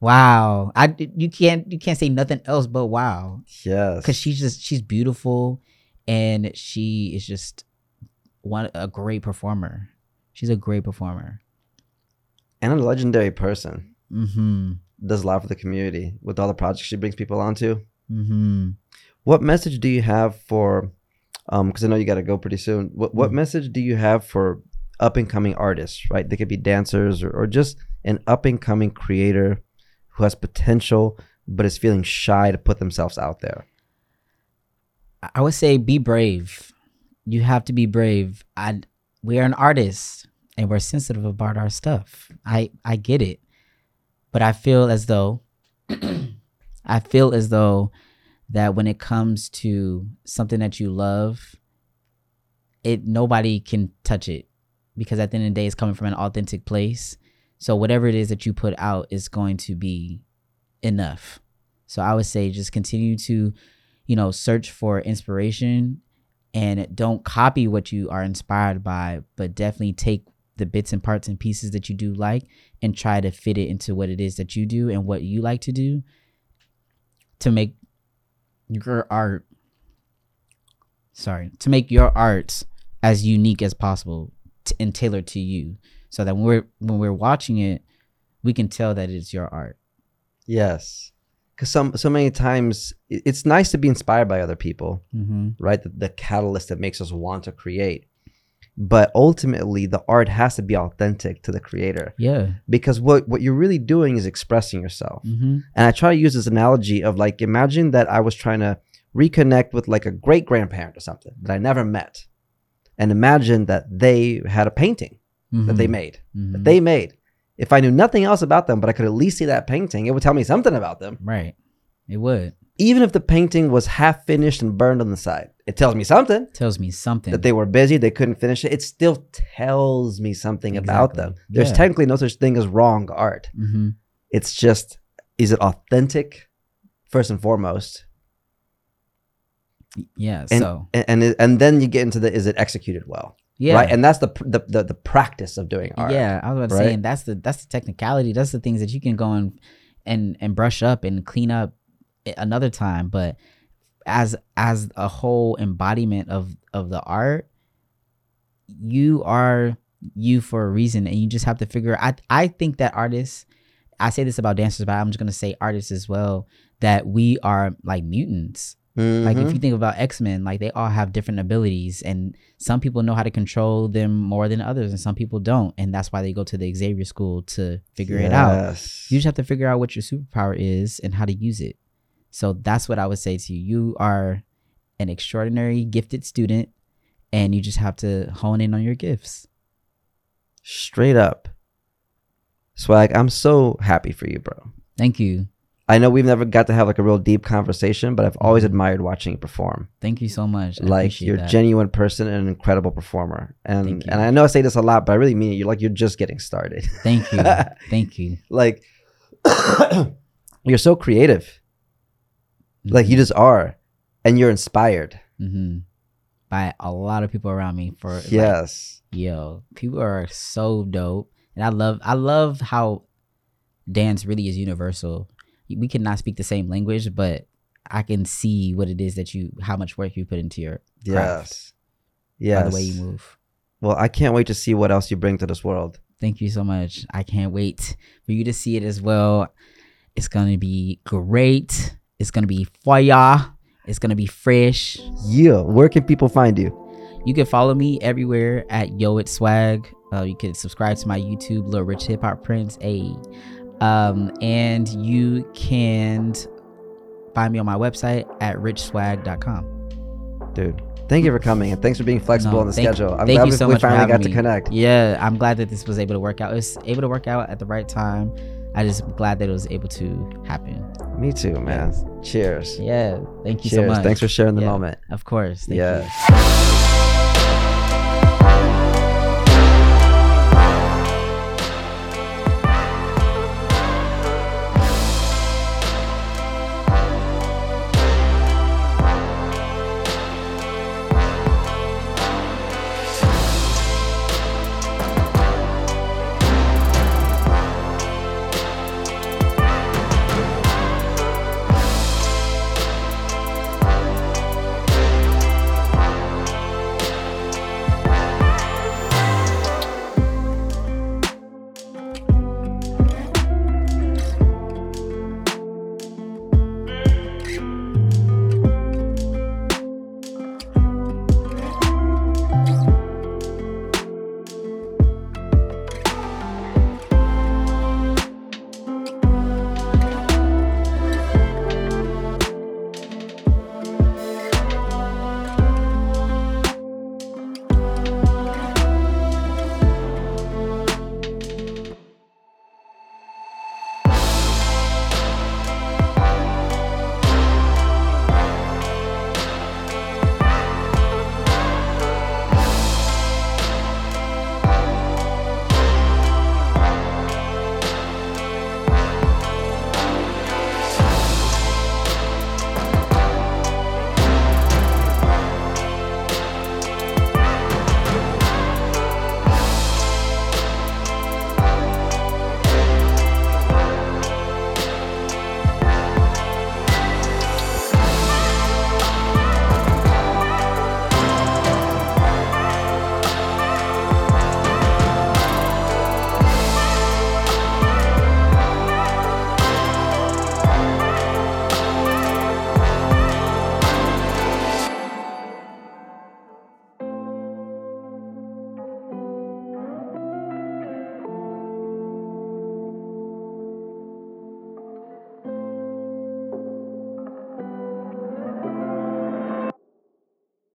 Wow, I you can't you can't say nothing else but wow Yes. because she's just she's beautiful and she is just one a great performer She's a great performer. and a legendary person. Mm-hmm. Does a lot for the community with all the projects she brings people onto. Mm-hmm. What message do you have for? Um, because I know you got to go pretty soon. What what Mhm. message do you have for up and coming artists? Right, they could be dancers or, or just an up and coming creator who has potential but is feeling shy to put themselves out there. I- I would say be brave. You have to be brave. I we are an artist and we're sensitive about our stuff. I I get it. But I feel as though I feel as though that when it comes to something that you love, it nobody can touch it because at the end of the day it's coming from an authentic place. So whatever it is that you put out is going to be enough. So I would say just continue to you know, search for inspiration and don't copy what you are inspired by, but definitely take the bits and parts and pieces that you do like and try to fit it into what it is that you do and what you like to do to make your art sorry, to make your art as unique as possible t- and tailored to you so that when we're when we're watching it, we can tell that it's your art. Yes, because some so many times it's nice to be inspired by other people, Mm-hmm. right? The, the catalyst that makes us want to create. But ultimately, the art has to be authentic to the creator Yeah. because what, what you're really doing is expressing yourself. Mm-hmm. And I try to use this analogy of like, imagine that I was trying to reconnect with like a great grandparent or something that I never met. And imagine that they had a painting that they made, Mm-hmm. that they made. If I knew nothing else about them, but I could at least see that painting, it would tell me something about them. Right. It would. Even if the painting was half finished and burned on the side, it tells me something Tells me something. that they were busy, they couldn't finish it. It still tells me something about them. There's Yeah. technically no such thing as wrong art. mm-hmm. It's just, is it authentic first and foremost? Yeah. And, so and, and and then you get into the is it executed well? yeah. Right. And that's the, the the the practice of doing art. Yeah, I was about to right? say, and that's the that's the technicality. That's the things that you can go and and and brush up and clean up another time. But as as a whole embodiment of of the art, you are you for a reason, and you just have to figure. I I think that artists. I say this about dancers, but I'm just gonna say artists as well. That we are like mutants. Like if you mm-hmm. think about X Men, like they all have different abilities, and some people know how to control them more than others, and some people don't, and that's why they go to the Xavier School to figure it out. You just have to figure out what your superpower is and how to use it. So that's what I would say to you. You are an extraordinary, gifted student, and you just have to hone in on your gifts. Straight up. Swagg, I'm so happy for you, bro. Thank you. I know we've never got to have like a real deep conversation, but I've always Mhm. admired watching you perform. Thank you so much. I like you're a genuine person and an incredible performer. And and I know I say this a lot, but I really mean it. You're like you're just getting started. Thank you. Thank you. like you're so creative. Like you just are. And you're inspired. hmm by a lot of people around me for like, Yes. yo people are so dope and i love i love how dance really is universal we cannot speak the same language but i can see what it is that you how much work you put into your craft yes. Yes. the way you move Well, I can't wait to see what else you bring to this world. thank you so much i can't wait for you to see it as well it's gonna be great it's gonna be fire it's gonna be fresh Yeah. Where can people find you? You can follow me everywhere at Yo It Swagg. Uh, you can subscribe to my YouTube, Little Rich Hip Hop Prince. A, um, and you can find me on my website at richswag.com. Dude. Thank you for coming and thanks for being flexible No, on the thank- schedule. I'm glad we, so we finally got having to connect. Yeah, I'm glad that this was able to work out. It was able to work out at the right time. I just glad that it was able to happen. Me too, man. Cheers. Yeah, thank you Cheers. so much. Thanks for sharing the Yeah, moment. Of course. Thank Yeah. you.